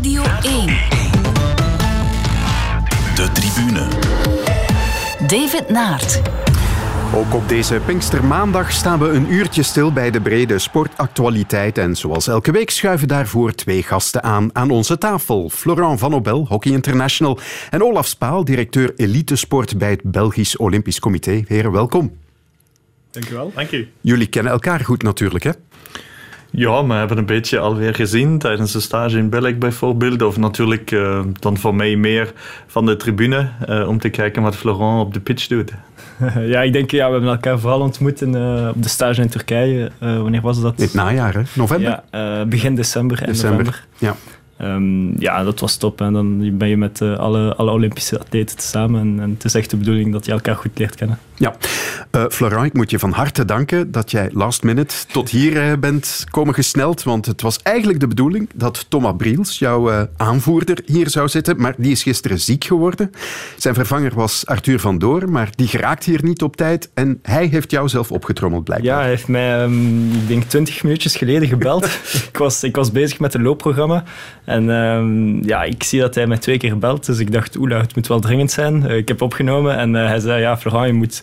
Radio 1. De tribune. David Naert. Ook op deze Pinkstermaandag staan we een uurtje stil bij de brede sportactualiteit. En zoals elke week schuiven daarvoor twee gasten aan aan onze tafel. Florent Van Obel, Hockey International. En Olaf Spaal, directeur elitesport bij het Belgisch Olympisch Comité. Heren, welkom. Dank u wel. Dank u. Jullie kennen elkaar goed natuurlijk, hè? Ja, we hebben een beetje alweer gezien tijdens de stage in België bijvoorbeeld. Of natuurlijk uh, dan voor mij meer van de tribune uh, om te kijken wat Florent op de pitch doet. ja, ik denk, ja, we hebben elkaar vooral ontmoet in, uh, op de stage in Turkije. wanneer was dat? In het najaar, hè? November? Ja, begin december. December, november. ja. Um, ja, dat was top. En dan ben je met uh, alle, alle Olympische atleten samen. En, en, het is echt de bedoeling dat je elkaar goed leert kennen. Ja. Uh, Florent, ik moet je van harte danken dat jij last minute tot hier uh, bent komen gesneld. Want het was eigenlijk de bedoeling dat Thomas Briels, jouw aanvoerder, hier zou zitten. Maar die is gisteren ziek geworden. Zijn vervanger was Arthur van Door, maar die geraakt hier niet op tijd. En hij heeft jou zelf opgetrommeld, blijkbaar. Ja, hij heeft mij, um, ik denk, twintig minuutjes geleden gebeld. ik, was, ik was bezig met een loopprogramma. En uh, ja, ik zie dat hij mij twee keer belt. Dus ik dacht, oeh, het moet wel dringend zijn. Ik heb opgenomen en hij zei, ja, Florent, je moet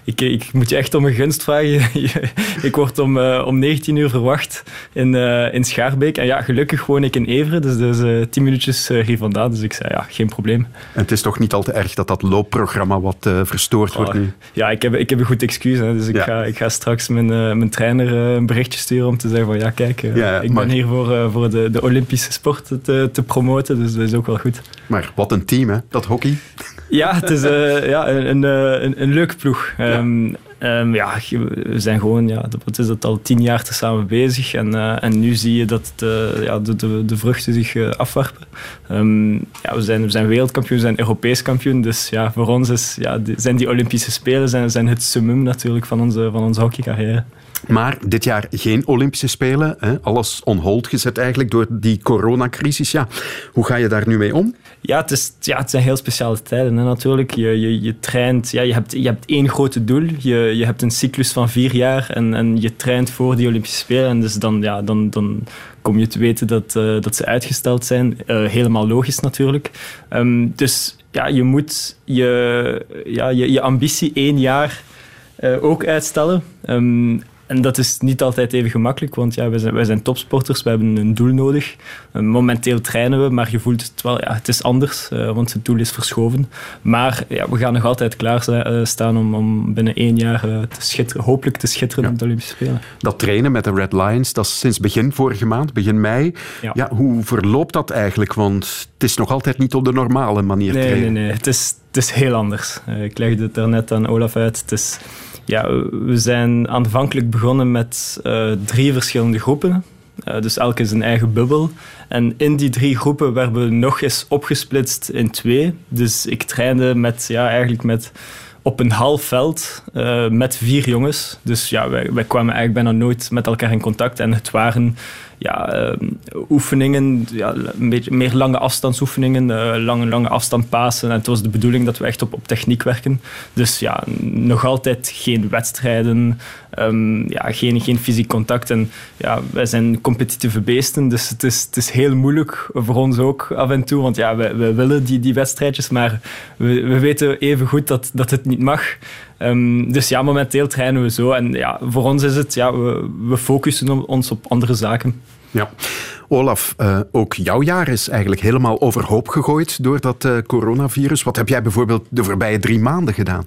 ik, ik moet je echt om een gunst vragen. ik word om, uh, om 19 uur verwacht in, uh, in Schaarbeek. En ja, gelukkig woon ik in Everen, dus, dus uh, 10 minuutjes hier vandaan. Dus ik zei, ja, geen probleem. En het is toch niet al te erg dat dat loopprogramma wat verstoord wordt nu? Ja, ik heb, ik heb een goed excuus. Hè, dus ik, ja. ga, ik ga straks mijn, mijn trainer een berichtje sturen om te zeggen van, ja, kijk, ja, ik maar... ben hier voor, voor de, de Olympische sport te, te promoten. Dus dat is ook wel goed. Maar wat een team, hè, dat hockey. Ja, het is ja, een, een, een leuke ploeg. Ja. Um, um, ja, we zijn gewoon, ja, wat is het, al tien jaar te samen bezig. En, uh, en nu zie je dat de, ja, de, de, de vruchten zich uh, afwerpen. Um, ja, we, zijn, we zijn wereldkampioen, we zijn Europees kampioen. Dus ja, voor ons is, ja, zijn die Olympische Spelen zijn, zijn het summum natuurlijk van onze, van onze hockeycarrière. Maar dit jaar geen Olympische Spelen. Hè? Alles on hold gezet eigenlijk door die coronacrisis. Ja, hoe ga je daar nu mee om? Ja, het, is, ja, het zijn heel speciale tijden natuurlijk. Je, je, je traint, ja, je, hebt, je hebt één grote doel. Je, je hebt een cyclus van vier jaar en, en je traint voor die Olympische Spelen. En dus dan, ja, dan, dan kom je te weten dat, uh, dat ze uitgesteld zijn. Uh, helemaal logisch natuurlijk. Um, dus ja, je moet je, ja, je, je ambitie één jaar uh, ook uitstellen. Um, en dat is niet altijd even gemakkelijk, want ja, wij, zijn, wij zijn topsporters, we hebben een doel nodig. Uh, momenteel trainen we, maar je voelt het wel, ja, het is anders, uh, want het doel is verschoven. Maar ja, we gaan nog altijd klaar uh, staan om, om binnen één jaar te schitteren, hopelijk te schitteren ja. op de Olympische Spelen. Dat trainen met de Red Lions, dat is sinds begin vorige maand, begin mei. Ja. ja hoe verloopt dat eigenlijk? Want het is nog altijd niet op de normale manier nee, trainen. Nee, nee, het is, het is heel anders. ik legde het daarnet aan Olaf uit. Het is ja, we zijn aanvankelijk begonnen met uh, drie verschillende groepen. Uh, dus elke een eigen bubbel. En in die drie groepen werden we nog eens opgesplitst in twee. Dus ik trainde met, ja, eigenlijk met, op een half veld uh, met vier jongens. Dus ja, wij, wij kwamen eigenlijk bijna nooit met elkaar in contact. En het waren ja, uh, oefeningen, ja, meer lange afstandsoefeningen, uh, lange, lange afstand. En het was de bedoeling dat we echt op, op techniek werken. Dus ja, nog altijd geen wedstrijden, um, ja, geen, geen fysiek contact. En ja, wij zijn competitieve beesten, dus het is, het is heel moeilijk voor ons ook af en toe. Want ja, we, we willen die, die wedstrijdjes, maar we, we weten even goed dat, dat het niet mag. Um, dus ja, momenteel trainen we zo. En ja, voor ons is het, ja, we, we focussen ons op andere zaken. Ja. Olaf, uh, ook jouw jaar is eigenlijk helemaal overhoop gegooid door dat uh, coronavirus. Wat heb jij bijvoorbeeld de voorbije drie maanden gedaan?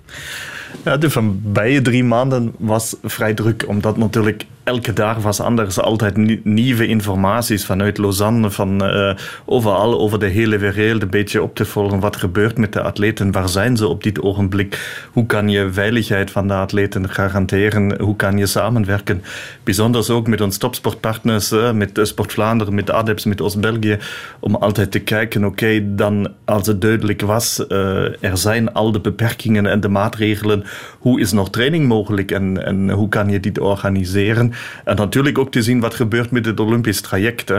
Ja, de voorbije drie maanden was vrij druk, omdat natuurlijk elke dag was anders. Altijd nieuwe informaties vanuit Lausanne, van uh, overal over de hele wereld, een beetje op te volgen. Wat gebeurt met de atleten? Waar zijn ze op dit ogenblik? Hoe kan je veiligheid van de atleten garanderen? Hoe kan je samenwerken? Bijzonders ook met onze topsportpartners, met Sport Vlaanderen, met ADEPS, met Oost-België, om altijd te kijken, oké, dan als het duidelijk was, uh, er zijn al de beperkingen en de maatregelen, hoe is nog training mogelijk en, en hoe kan je dit organiseren? En natuurlijk ook te zien wat gebeurt met het Olympisch traject.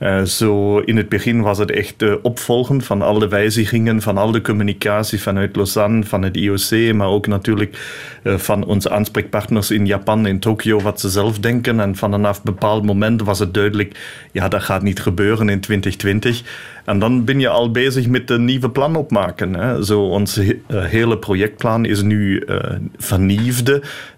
Uh, zo in het begin was het echt uh, opvolgen van al de wijzigingen, van al de communicatie vanuit Lausanne, van het IOC, maar ook natuurlijk van onze aanspreekpartners in Japan, in Tokio, wat ze zelf denken. En vanaf een bepaald moment was het duidelijk, ja, dat gaat niet gebeuren in 2020. En dan ben je al bezig met een nieuwe plan opmaken. Hè. Zo, ons uh, hele projectplan is nu uh, vernieuwd.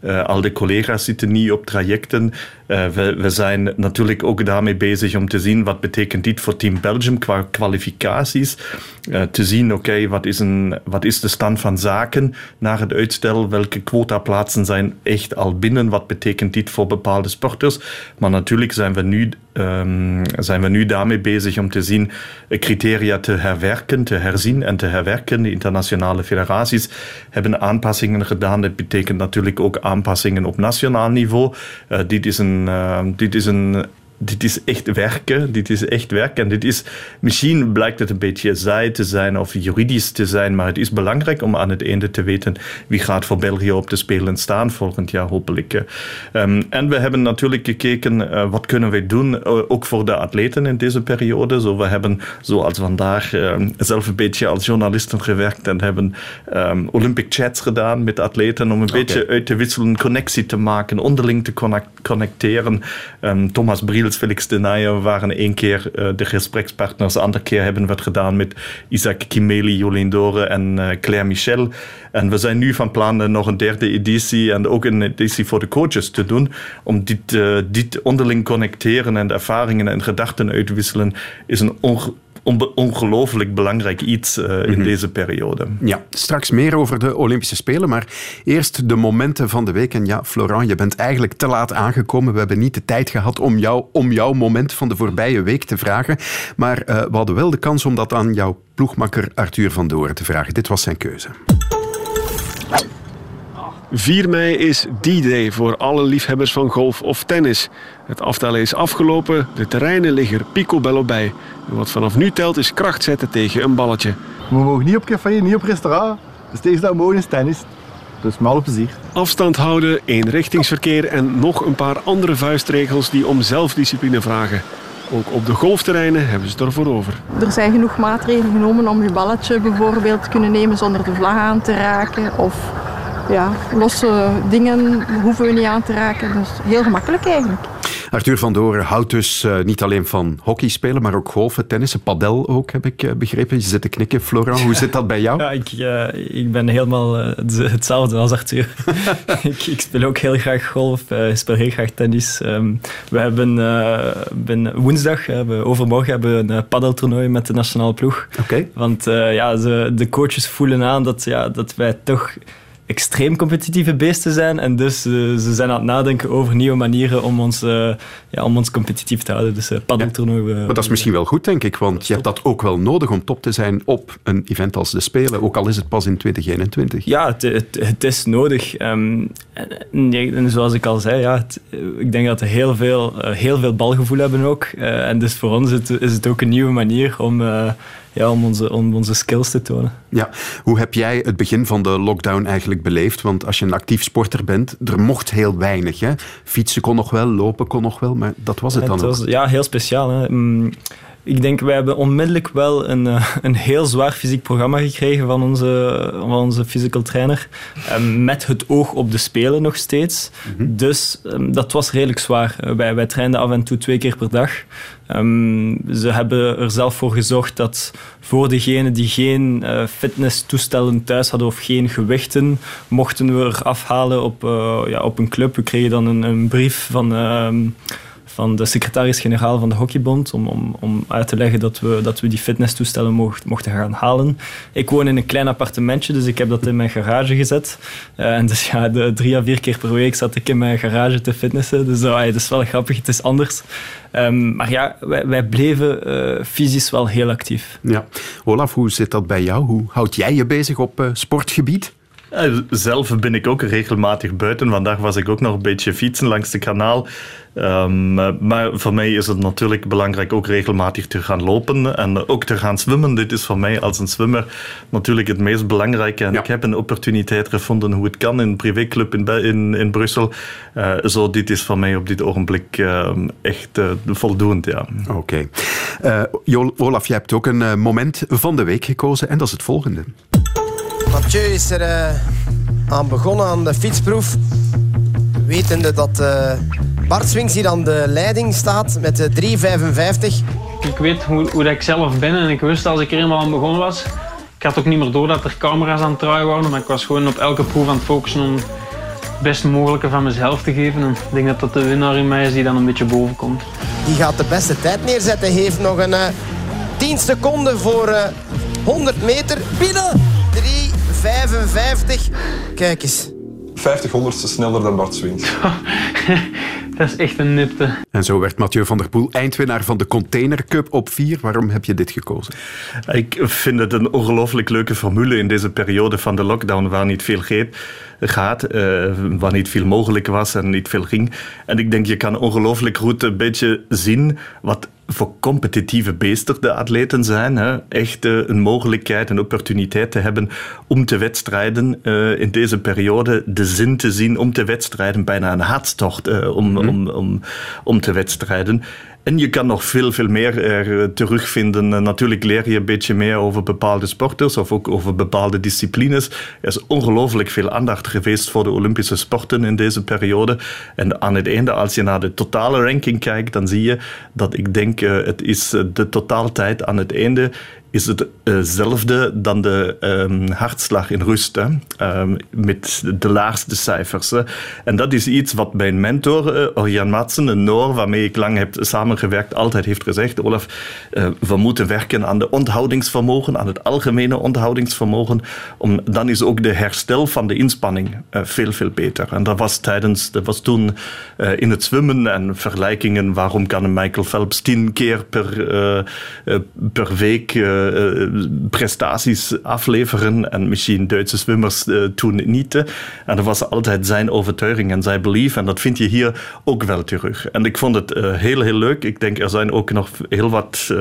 Uh, al de collega's zitten niet op trajecten. We, zijn natuurlijk ook daarmee bezig om te zien wat betekent dit voor Team Belgium qua kwalificaties. te zien, oké, wat, is wat is de stand van zaken na het uitstel? Welke quotaplaatsen zijn echt al binnen? Wat betekent dit voor bepaalde sporters? Maar natuurlijk zijn we nu, um, zijn we nu daarmee bezig om te zien criteria te herwerken, te herzien en te herwerken. De internationale federaties hebben aanpassingen gedaan. Dat betekent natuurlijk ook aanpassingen op nationaal niveau. Uh, dit is een, uh, dit is een dit is echt werken. Dit is echt werk. En dit is, misschien blijkt het een beetje saai te zijn of juridisch te zijn, maar het is belangrijk om aan het einde te weten wie gaat voor België op de Spelen staan volgend jaar hopelijk. Um, en we hebben natuurlijk gekeken uh, wat kunnen we doen, uh, ook voor de atleten in deze periode. Zo, we hebben zoals vandaag uh, zelf een beetje als journalisten gewerkt en hebben um, Olympic chats gedaan met atleten om een okay. beetje uit te wisselen, connectie te maken, onderling te connecteren. Thomas Briel Felix de Nijen waren één keer uh, de gesprekspartners. De andere keer hebben we het gedaan met Isaac Kimeli, Jolien Dore en uh, Claire Michel. En we zijn nu van plan nog een derde editie en ook een editie voor de coaches te doen. Om dit, dit onderling connecteren en ervaringen en gedachten uitwisselen is een ongelooflijk belangrijk iets uh, in mm -hmm. deze periode. Ja, straks meer over de Olympische Spelen, maar eerst de momenten van de week. En ja, Florent, je bent eigenlijk te laat aangekomen. We hebben niet de tijd gehad om, jou, om jouw moment van de voorbije week te vragen. Maar uh, we hadden wel de kans om dat aan jouw ploegmakker Arthur van Doren te vragen. Dit was zijn keuze. 4 mei is D-Day voor alle liefhebbers van golf of tennis. Het aftellen is afgelopen, de terreinen liggen picobello bij. En wat vanaf nu telt is kracht zetten tegen een balletje. We mogen niet op café, niet op restaurant. Dus tegen dat mogen is tennis. Dus met alle plezier. Afstand houden, eenrichtingsverkeer en nog een paar andere vuistregels die om zelfdiscipline vragen. Ook op de golfterreinen hebben ze het ervoor over. Er zijn genoeg maatregelen genomen om je balletje bijvoorbeeld te kunnen nemen zonder de vlag aan te raken. Of ja, losse dingen hoeven we niet aan te raken. Dus heel gemakkelijk eigenlijk. Arthur van Doren houdt dus uh, niet alleen van hockey spelen, maar ook golfen, tennissen, padel ook, heb ik uh, begrepen. Je zit te knikken, Florent. Hoe zit dat bij jou? Ja, ik, uh, ik ben helemaal hetzelfde als Arthur. ik, ik, speel ook heel graag golf, ik speel heel graag tennis. Um, we hebben ben, woensdag, we, overmorgen, hebben we een paddeltoernooi met de nationale ploeg. Oké. Okay. Want ja, ze, de coaches voelen aan dat, ja, dat wij toch extreem competitieve beesten zijn. En dus uh, ze zijn aan het nadenken over nieuwe manieren om ons, uh, ja, om ons competitief te houden. Dus uh, paddeltoernooi. maar dat is misschien wel goed, denk ik. Want je hebt dat ook wel nodig om top te zijn op een event als de Spelen. Ook al is het pas in 2021. Ja, het, het, het is nodig. Um, en, en, zoals ik al zei, ja, het, ik denk dat we heel veel, heel veel balgevoel hebben ook. en dus voor ons is het ook een nieuwe manier om ja, om, onze, om onze skills te tonen. Ja. Hoe heb jij het begin van de lockdown eigenlijk beleefd? Want als je een actief sporter bent, er mocht heel weinig. Hè? Fietsen kon nog wel, lopen kon nog wel, maar dat was het, het dan was, ook. Ja, heel speciaal. Hè? Mm, ik denk, wij hebben onmiddellijk wel een, uh, een heel zwaar fysiek programma gekregen van onze, van onze physical trainer. Um, met het oog op de Spelen nog steeds. Mm -hmm. Dus um, dat was redelijk zwaar. Uh, wij, wij trainden af en toe twee keer per dag. Um, ze hebben er zelf voor gezorgd dat voor degenen die geen uh, fitnesstoestellen thuis hadden of geen gewichten, mochten we er afhalen op, uh, ja, op een club. We kregen dan een, een brief van van de secretaris-generaal van de Hockeybond om, om, om uit te leggen dat we, dat we die fitnesstoestellen mocht, mochten gaan halen. Ik woon in een klein appartementje, dus ik heb dat in mijn garage gezet. Uh, en dus ja, de, drie à vier keer per week zat ik in mijn garage te fitnessen. Dus uh, dat is wel grappig, het is anders. Um, maar ja, wij, wij bleven uh, fysisch wel heel actief. Ja. Olaf, hoe zit dat bij jou? Hoe houd jij je bezig op sportgebied? Zelf ben ik ook regelmatig buiten. Vandaag was ik ook nog een beetje fietsen langs het kanaal. Um, maar voor mij is het natuurlijk belangrijk ook regelmatig te gaan lopen en ook te gaan zwemmen. Dit is voor mij als een zwemmer natuurlijk het meest belangrijke. En ja. ik heb een opportuniteit gevonden hoe het kan in een privéclub in, in, in Brussel. Uh, zo, dit is voor mij op dit ogenblik uh, echt uh, voldoend. Ja. Oké. Okay. Olaf, jij hebt ook een moment van de week gekozen en dat is het volgende. Mathieu is er aan begonnen aan de fietsproef. Wetende dat Bart Swings die aan de leiding staat met de 3,55. Ik weet hoe, hoe dat ik zelf ben en ik wist als ik er eenmaal aan begonnen was. Ik had ook niet meer door dat er camera's aan het draaien waren, maar ik was gewoon op elke proef aan het focussen om het best mogelijke van mezelf te geven. En ik denk dat dat de winnaar in mij is die dan een beetje boven komt. Die gaat de beste tijd neerzetten. Heeft nog een uh, 10 seconden voor uh, 100 meter. Binnen 3,55. Kijk eens. 50 honderdste sneller dan Bart Swings. dat is echt een nipte. En zo werd Mathieu van der Poel eindwinnaar van de Container Cup op 4. Waarom heb je dit gekozen? Ik vind het een ongelooflijk leuke formule in deze periode van de lockdown, waar niet veel gaat, uh, waar niet veel mogelijk was en niet veel ging. En ik denk, je kan ongelooflijk goed een beetje zien wat voor competitieve beesten de atleten zijn. Hè. Echt uh, een mogelijkheid, een opportuniteit te hebben om te wedstrijden uh, in deze periode. De zin te zien om te wedstrijden, bijna een hartstocht om, mm. om, om, om te wedstrijden. En je kan nog veel, veel meer er terugvinden. Natuurlijk leer je een beetje meer over bepaalde sporters of ook over bepaalde disciplines. Er is ongelooflijk veel aandacht geweest voor de Olympische sporten in deze periode. En aan het einde, als je naar de totale ranking kijkt, dan zie je dat ik denk het is de totaaltijd aan het einde is het hetzelfde dan de um, hartslag in rust? Um, met de laagste cijfers. En dat is iets wat mijn mentor, uh, Orian Madsen, een Noor, waarmee ik lang heb samengewerkt, altijd heeft gezegd. Olaf, uh, we moeten werken aan de onthoudingsvermogen, aan het algemene onthoudingsvermogen. Om, dan is ook de herstel van de inspanning veel, veel beter. En dat was tijdens, dat was toen in het zwemmen en vergelijkingen. Waarom kan Michael Phelps tien keer per, per week prestaties afleveren en misschien Duitse zwimmers uh, toen niet. En dat was altijd zijn overtuiging en zijn belief en dat vind je hier ook wel terug. En ik vond het uh, heel, heel leuk. Ik denk er zijn ook nog heel wat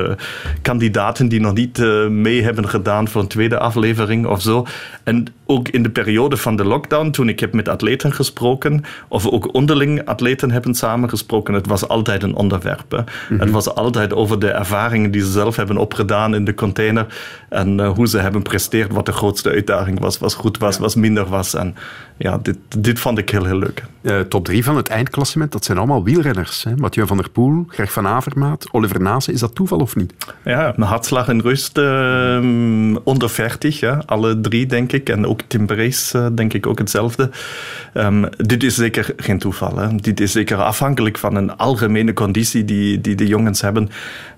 kandidaten die nog niet mee hebben gedaan voor een tweede aflevering of zo. En ook in de periode van de lockdown, toen ik heb met atleten gesproken, of ook onderling atleten hebben samengesproken, het was altijd een onderwerp. Mm -hmm. Het was altijd over de ervaringen die ze zelf hebben opgedaan in de container en uh, hoe ze hebben presteerd, wat de grootste uitdaging was, was goed was, was minder was. En ja, dit, dit vond ik heel, heel leuk. Uh, top drie van het eindklassement, dat zijn allemaal wielrenners. Hè? Mathieu van der Poel, Greg van Avermaat, Oliver Nase. Is dat toeval of niet? Ja, een hartslag in rust uh, onder 40, ja, alle drie denk ik. En ook Tim Brace, uh, denk ik ook hetzelfde. Um, dit is zeker geen toeval. Hè? Dit is zeker afhankelijk van een algemene conditie die, die de jongens hebben,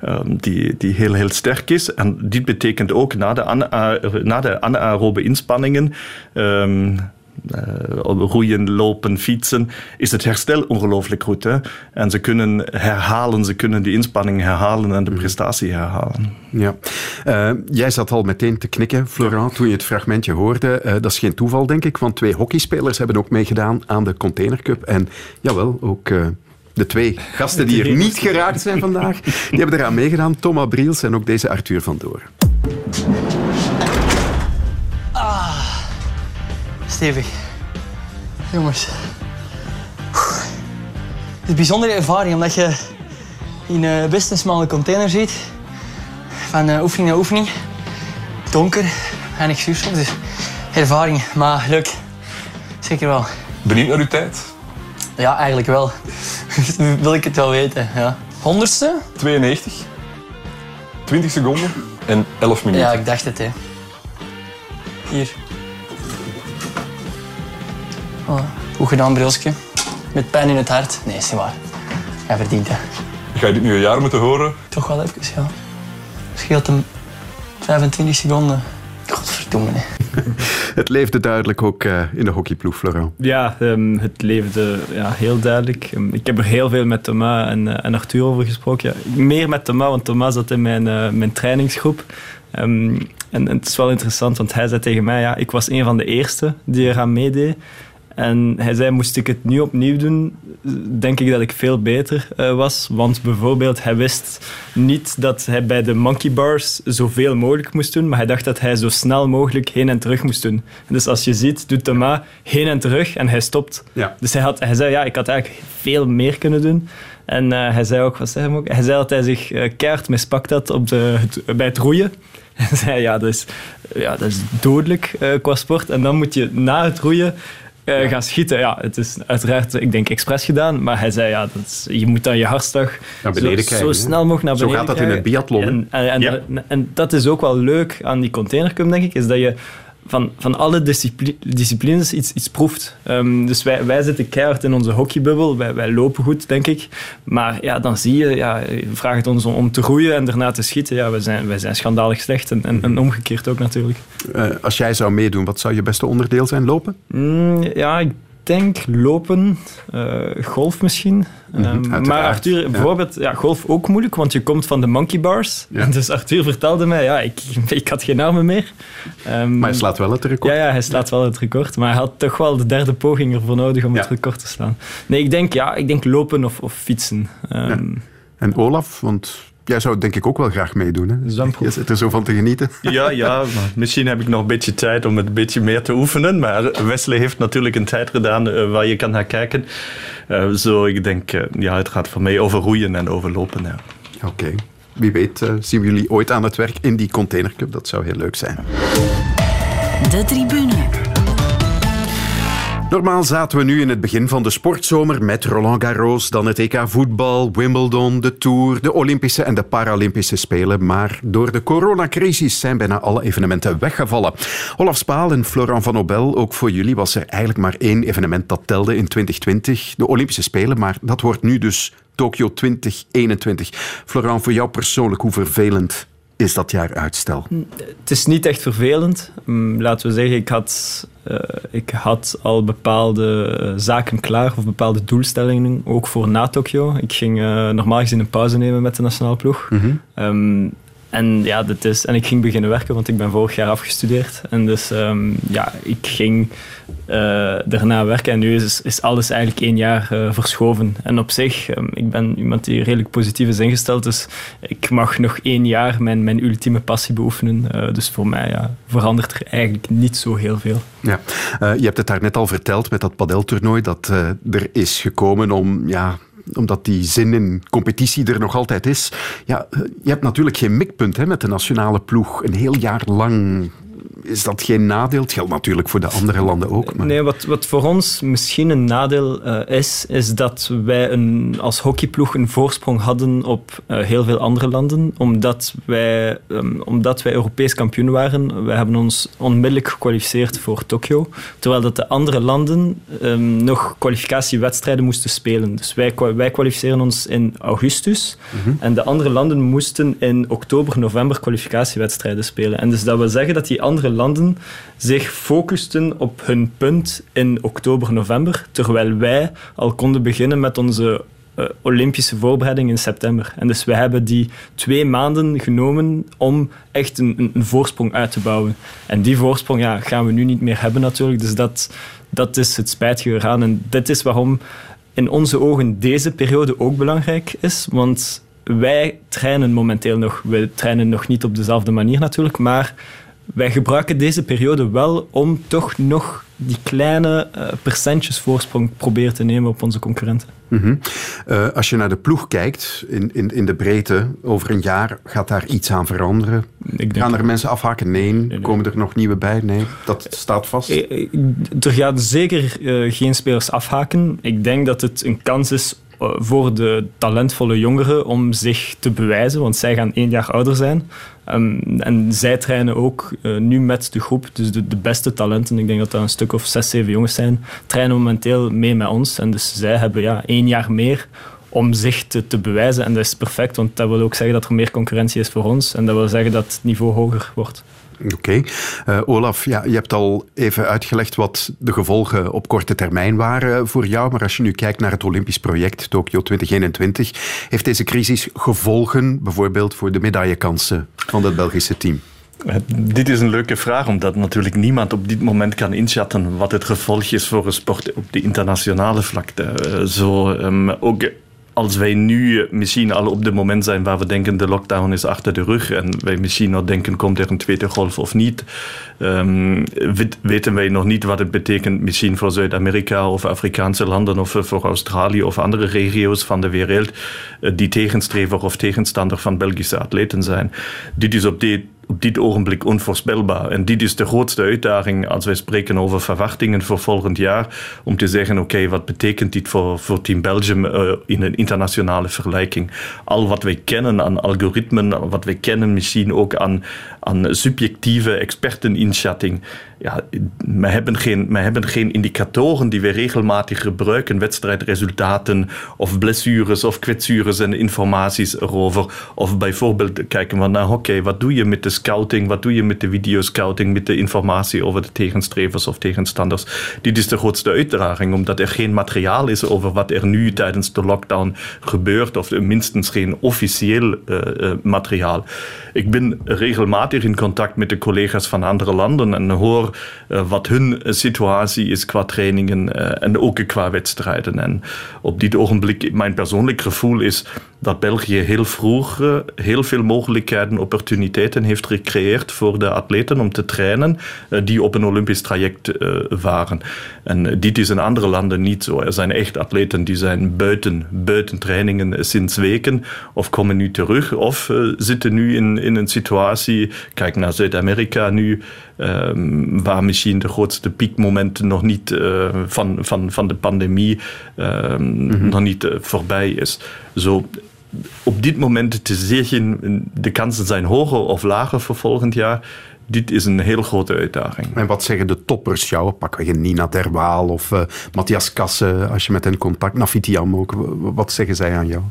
um, die, die heel, heel sterk is. En dit betekent ook na de, ana na de anaerobe inspanningen. Um, uh, roeien, lopen, fietsen, is het herstel ongelooflijk goed. Hè? En ze kunnen herhalen, ze kunnen die inspanning herhalen en de prestatie herhalen. Ja. Uh, jij zat al meteen te knikken, Florent, toen je het fragmentje hoorde. Uh, dat is geen toeval, denk ik, want twee hockeyspelers hebben ook meegedaan aan de Container Cup. En jawel, ook de twee gasten die er niet geraakt zijn vandaag, die hebben eraan meegedaan. Thomas Briels en ook deze Arthur van Doren. Ah, stevig. Jongens. Het is een bijzondere ervaring, omdat je in uh, best een smalle container zit. Van uh, oefening naar oefening. Donker, weinig zuurstof. Dus ervaring, maar leuk. Zeker wel. Benieuwd naar uw tijd? Ja, eigenlijk wel. Wil ik het wel weten, ja. Honderdste? 92. 20 seconden en 11 minuten. Ja, ik dacht het, hè. Hier. Oh, goed gedaan, Brilsje. Met pijn in het hart. Nee, is niet waar. Jij verdient het. Ga je dit nu een jaar moeten horen? Toch wel even, ja. Scheelt hem 25 seconden. Godverdomme, hè. Het leefde duidelijk ook uh, in de hockeyploeg, Florent. Ja, um, het leefde ja, heel duidelijk. Um, ik heb er heel veel met Thomas en, uh, en Arthur over gesproken. Ja, meer met Thomas, want Thomas zat in mijn, uh, mijn trainingsgroep. En, en, het is wel interessant, want hij zei tegen mij, ja, ik was een van de eerste die eraan meedeed. En hij zei, moest ik het nu opnieuw doen, denk ik dat ik veel beter uh, was. Want bijvoorbeeld, hij wist niet dat hij bij de monkey bars zoveel mogelijk moest doen, maar hij dacht dat hij zo snel mogelijk heen en terug moest doen. En dus als je ziet, doet Thomas heen en terug en hij stopt. Ja. Dus hij, had, hij zei, ja, ik had eigenlijk veel meer kunnen doen. En uh, hij zei ook, wat zei hij ook? Hij zei dat hij zich uh, keihard mispakt had op de, het, bij het roeien. Hij zei, ja, dat is, ja, dat is dodelijk uh, qua sport. En dan moet je na het roeien eh, gaan schieten. Ja, het is uiteraard, ik denk, expres gedaan. Maar hij zei, ja, dat is, je moet dan je hartslag Naar zo, krijgen, zo snel mogelijk naar Zo beneden gaat dat in het biathlon? En, en, en, en dat is ook wel leuk aan die containercup, denk ik, is dat je van, van alle discipli- disciplines iets, iets proeft. Ehm, dus wij, wij zitten keihard in onze hockeybubbel. Wij, wij lopen goed, denk ik. Maar ja, dan zie je, ja, je vraagt het ons om, om te groeien en daarna te schieten. Ja, wij, zijn, wij zijn schandalig slecht en, en, en omgekeerd ook natuurlijk. Eh, als jij zou meedoen, wat zou je beste onderdeel zijn? Lopen? Mm, ja, ik denk lopen, eh, golf misschien. Mhm, Ehm, maar Arthur, ja. bijvoorbeeld, ja, golf ook moeilijk, want je komt van de monkey bars. Ja. Dus Arthur vertelde mij, ja, ik, ik had geen armen meer. Ehm, Maar hij slaat wel het record. Ja, ja, hij slaat wel het record. Maar hij had toch wel de derde poging ervoor nodig om het record te slaan. Nee, ik denk, ja, ik denk lopen of, of fietsen. Ehm, En Olaf, want jij zou denk ik ook wel graag meedoen. Hè? Je zit er zo van te genieten. Ja, ja, maar misschien heb ik nog een beetje tijd om het een beetje meer te oefenen. Maar Wesley heeft natuurlijk een tijd gedaan eh, waar je kan naar kijken. Eh, zo, ik denk, eh, ja, het gaat voor mij over roeien en over lopen. Ja. Oké. Wie weet zien we jullie ooit aan het werk in die containercup. Dat zou heel leuk zijn. De tribune. Normaal zaten we nu in het begin van de sportzomer met Roland Garros, dan het EK voetbal, Wimbledon, de Tour, de Olympische en de Paralympische Spelen. Maar door de coronacrisis zijn bijna alle evenementen weggevallen. Olaf Spaal en Florent van Obel, ook voor jullie was er eigenlijk maar één evenement dat telde in 2020, de Olympische Spelen. Maar dat wordt nu dus Tokio 2021. Florent, voor jou persoonlijk, hoe vervelend is dat jaar uitstel? Het is niet echt vervelend. Mm, Laten we zeggen, ik had, eh, ik had al bepaalde eh, zaken klaar of bepaalde doelstellingen, ook voor na Tokio. Ik ging eh, normaal gezien een pauze nemen met de nationale ploeg. Ehm, en, ja, dit is, en ik ging beginnen werken, want ik ben vorig jaar afgestudeerd. En dus ehm, ja, ik ging eh, daarna werken en nu is, is alles eigenlijk één jaar eh, verschoven. En op zich, ehm, ik ben iemand die redelijk positief is ingesteld, dus ik mag nog één jaar mijn, mijn ultieme passie beoefenen. Eh, dus voor mij ja, verandert er eigenlijk niet zo heel veel. Ja, je hebt het daar net al verteld met dat padeltoernooi dat er is gekomen om, ja, omdat die zin in competitie er nog altijd is. Ja, eh, je hebt natuurlijk geen mikpunt hè, met de nationale ploeg. Een heel jaar lang is dat geen nadeel. Het geldt natuurlijk voor de andere landen ook. Maar... Nee, wat, wat voor ons misschien een nadeel eh, is, is dat wij een, als hockeyploeg een voorsprong hadden op eh, heel veel andere landen, omdat wij, ehm, omdat wij Europees kampioen waren. Wij hebben ons onmiddellijk gekwalificeerd voor Tokio, terwijl dat de andere landen ehm, nog kwalificatiewedstrijden moesten spelen. Dus wij, wij kwalificeren ons in augustus en de andere landen moesten in oktober, november kwalificatiewedstrijden spelen. En dus dat wil zeggen dat die andere landen zich focusten op hun punt in oktober, november, terwijl wij al konden beginnen met onze eh, Olympische voorbereiding in september. En dus wij hebben die twee maanden genomen om echt een, een, een voorsprong uit te bouwen. En die voorsprong ja, gaan we nu niet meer hebben natuurlijk. Dus dat, dat is het spijtige eraan. En dit is waarom in onze ogen deze periode ook belangrijk is. Want wij trainen momenteel nog. We trainen nog niet op dezelfde manier natuurlijk, maar wij gebruiken deze periode wel om toch nog die kleine eh, percentjes voorsprong proberen te nemen op onze concurrenten. Mhm. Eh, als je naar de ploeg kijkt, in, in, in de breedte, over een jaar gaat daar iets aan veranderen. Gaan er mensen afhaken? Nee. Komen er nog nieuwe bij? Nee. Dat staat vast. Eh, Er gaan zeker geen spelers afhaken. Ik denk dat het een kans is voor de talentvolle jongeren om zich te bewijzen, want zij gaan één jaar ouder zijn. Ehm, en zij trainen ook eh, nu met de groep, dus de, de beste talenten, ik denk dat dat een stuk of zes, zeven jongens zijn, trainen momenteel mee met ons. En dus zij hebben ja, één jaar meer om zich te, te bewijzen. En dat is perfect, want dat wil ook zeggen dat er meer concurrentie is voor ons. En dat wil zeggen dat het niveau hoger wordt. Oké. Eh, Olaf, ja, je hebt al even uitgelegd wat de gevolgen op korte termijn waren voor jou. Maar als je nu kijkt naar het Olympisch project Tokio 2021, heeft deze crisis gevolgen bijvoorbeeld voor de medaillekansen van het Belgische team? Eh, Dit is een leuke vraag, omdat natuurlijk niemand op dit moment kan inschatten wat het gevolg is voor een sport op de internationale vlakte. Eh, Zo, ehm, ook als wij nu eh, misschien al op het moment zijn waar we denken de lockdown is achter de rug en wij misschien nog denken komt er een tweede golf of niet, ehm, wet- weten wij nog niet wat het betekent misschien voor Zuid-Amerika of Afrikaanse landen of eh, voor Australië of andere regio's van de wereld eh, die tegenstrever of tegenstander van Belgische atleten zijn. Dit is op, dit op dit ogenblik onvoorspelbaar. En dit is de grootste uitdaging als wij spreken over verwachtingen voor volgend jaar. Om te zeggen, oké, wat betekent dit voor, voor Team Belgium uh, in een internationale vergelijking? Al wat wij kennen aan algoritmen, wat wij kennen misschien ook aan, aan subjectieve experteninschatting ja, we, hebben geen, we hebben geen indicatoren die we regelmatig gebruiken, wedstrijdresultaten of blessures of kwetsures en informaties erover. Of bijvoorbeeld kijken we naar, oké, wat doe je met de scouting, wat doe je met de videoscouting, met de informatie over de tegenstrevers of tegenstanders. Dit is de grootste uitdaging, omdat er geen materiaal is over wat er nu tijdens de lockdown gebeurt, of minstens geen officieel uh, uh, materiaal. Ik ben regelmatig in contact met de collega's van andere landen en hoor uh, wat hun situatie is qua trainingen en ook qua wedstrijden. En op dit ogenblik, mijn persoonlijk gevoel is dat België heel vroeg uh, heel veel mogelijkheden, opportuniteiten heeft gecreëerd voor de atleten om te trainen die op een Olympisch traject waren. En dit is in andere landen niet zo. Er zijn echt atleten die zijn buiten, buiten trainingen sinds weken of komen nu terug of zitten nu in, in een situatie, kijk naar Zuid-Amerika nu, um, waar misschien de grootste piekmomenten nog niet uh, van, van, van de pandemie um, mm -hmm. nog niet uh, voorbij is. Zo, op dit moment te zeggen, de kansen zijn hoger of lager voor volgend jaar, dit is een heel grote uitdaging. En wat zeggen de toppers jou? Pakken we Nina Terwaal of uh, Matthias Kassen als je met hen contact, Nafitiam ook. Wat zeggen zij aan jou?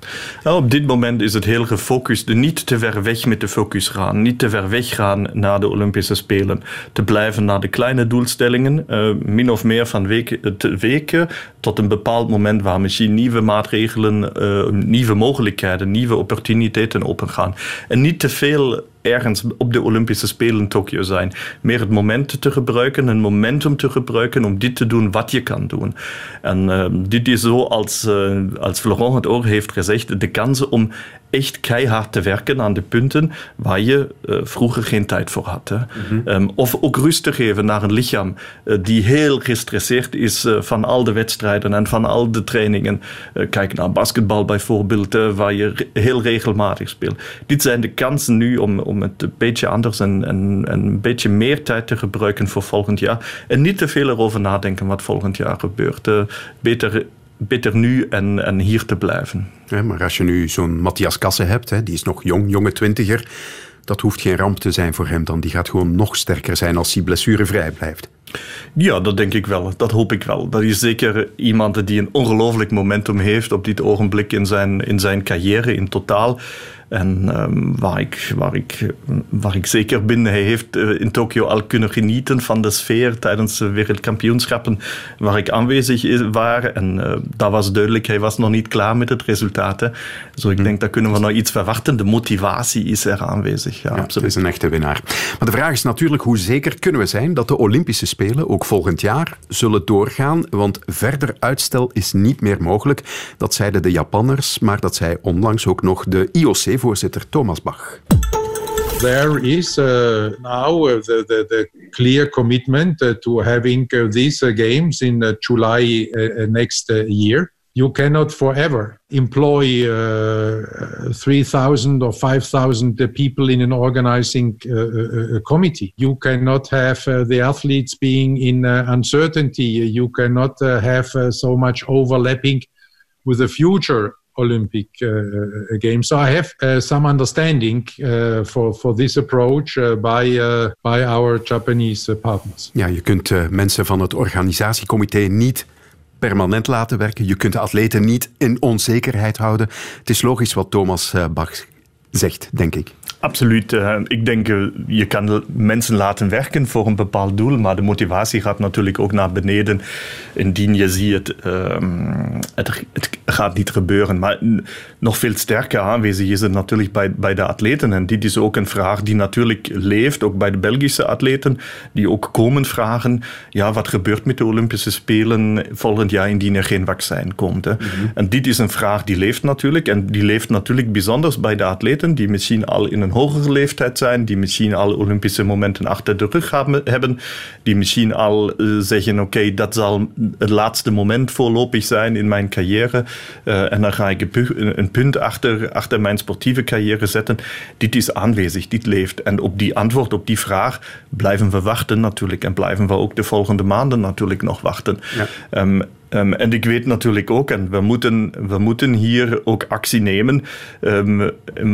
Nou, op dit moment is het heel gefocust. Niet te ver weg met de focus gaan. Niet te ver weg gaan naar de Olympische Spelen. Te blijven naar de kleine doelstellingen. Uh, min of meer van te weken tot een bepaald moment waar misschien nieuwe maatregelen, uh, nieuwe mogelijkheden, nieuwe opportuniteiten opengaan. En niet te veel ergens op de Olympische Spelen in Tokio zijn. Meer het moment te gebruiken, een momentum te gebruiken om dit te doen wat je kan doen. En uh, dit is zo als, uh, als Florent het ook heeft gezegd, de kansen om echt keihard te werken aan de punten waar je uh, vroeger geen tijd voor had. Hè. Mm -hmm. um, of ook rust te geven naar een lichaam uh, die heel gestresseerd is uh, van al de wedstrijden en van al de trainingen. kijk naar basketbal bijvoorbeeld, waar je re heel regelmatig speelt. Dit zijn de kansen nu om, om het een beetje anders en, en, en een beetje meer tijd te gebruiken voor volgend jaar. En niet te veel erover nadenken wat volgend jaar gebeurt. beter beter nu en, en hier te blijven. Maar als je nu zo'n Matthias Kassen hebt, hè, die is nog jong, jonge twintiger, dat hoeft geen ramp te zijn voor hem dan. Die gaat gewoon nog sterker zijn als hij blessurevrij blijft. Ja, dat denk ik wel. Dat hoop ik wel. Dat is zeker iemand die een ongelooflijk momentum heeft op dit ogenblik in zijn, in zijn carrière in totaal. En um, waar, ik, waar, ik, waar ik zeker ben, hij heeft uh, in Tokio al kunnen genieten van de sfeer tijdens de wereldkampioenschappen waar ik aanwezig is, was. En uh, dat was duidelijk, hij was nog niet klaar met het resultaat. Hè. Zo ik denk, daar kunnen we nog iets verwachten. De motivatie is er aanwezig. Ja, ja, absoluut. Het is een echte winnaar. Maar de vraag is natuurlijk, hoe zeker kunnen we zijn dat de Olympische Spelen ook volgend jaar zullen doorgaan? Want verder uitstel is niet meer mogelijk. Dat zeiden de Japanners, maar dat zei onlangs ook nog de IOC voorzitter Thomas Bach. There is uh, now uh, the, the, clear commitment uh, to having uh, these games in July next year. You cannot forever employ uh, 3,000 or 5,000 uh, people in an organizing uh, committee. You cannot have the athletes being in uncertainty. You cannot have so much overlapping with the future Olympic uh, Games. So I have uh, some understanding uh, for, for this approach by, by our Japanese partners. Ja, je kunt mensen van het organisatiecomité niet permanent laten werken. Je kunt de atleten niet in onzekerheid houden. Het is logisch wat Thomas Bach zegt, denk ik. Absoluut. Ik denk, je kan mensen laten werken voor een bepaald doel, maar de motivatie gaat natuurlijk ook naar beneden indien je ziet, het, het gaat niet gebeuren. Maar nog veel sterker aanwezig is het natuurlijk bij, bij de atleten. En dit is ook een vraag die natuurlijk leeft, ook bij de Belgische atleten, die ook komen vragen, ja, wat gebeurt met de Olympische Spelen volgend jaar indien er geen vaccin komt. Hè? Mm -hmm. En dit is een vraag die leeft natuurlijk, en die leeft natuurlijk bijzonder bij de atleten, die misschien al in een hogere leeftijd zijn, die misschien al Olympische momenten achter de rug hebben, die misschien al uh, zeggen: Oké, dat zal het laatste moment voorlopig zijn in mijn carrière. Uh, en dan ga ik een punt achter, achter mijn sportieve carrière zetten. Dit is aanwezig, dit leeft. En op die antwoord op die vraag blijven we wachten natuurlijk. En blijven we ook de volgende maanden natuurlijk nog wachten. Ja. Um, Um, en ik weet natuurlijk ook, en we moeten, we moeten hier ook actie nemen um,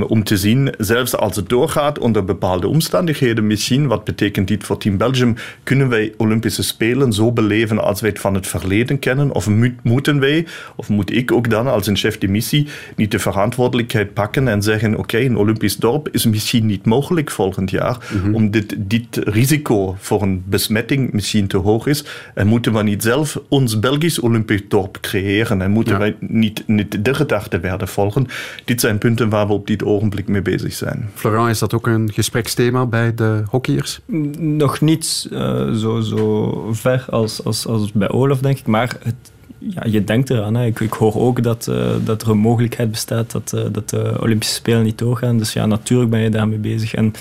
om te zien, zelfs als het doorgaat onder bepaalde omstandigheden, misschien, wat betekent dit voor Team Belgium, kunnen wij Olympische Spelen zo beleven als wij het van het verleden kennen? Of moeten wij, of moet ik ook dan als een chef de missie, niet de verantwoordelijkheid pakken en zeggen, oké, okay, een Olympisch dorp is misschien niet mogelijk volgend jaar, mm -hmm. om dit, dit risico voor een besmetting misschien te hoog is, en moeten we niet zelf ons Belgisch Olympisch dorp creëren en moeten ja. wij niet, niet de gedachte werden volgen. Dit zijn punten waar we op dit ogenblik mee bezig zijn. Florent, is dat ook een gespreksthema bij de hockeyers? Nog niet uh, zo, zo ver als, als, als bij Olaf, denk ik. Maar het, ja, je denkt eraan. Hè. Ik, ik hoor ook dat, uh, dat er een mogelijkheid bestaat dat, uh, dat de Olympische Spelen niet doorgaan. Dus ja, natuurlijk ben je daarmee bezig. En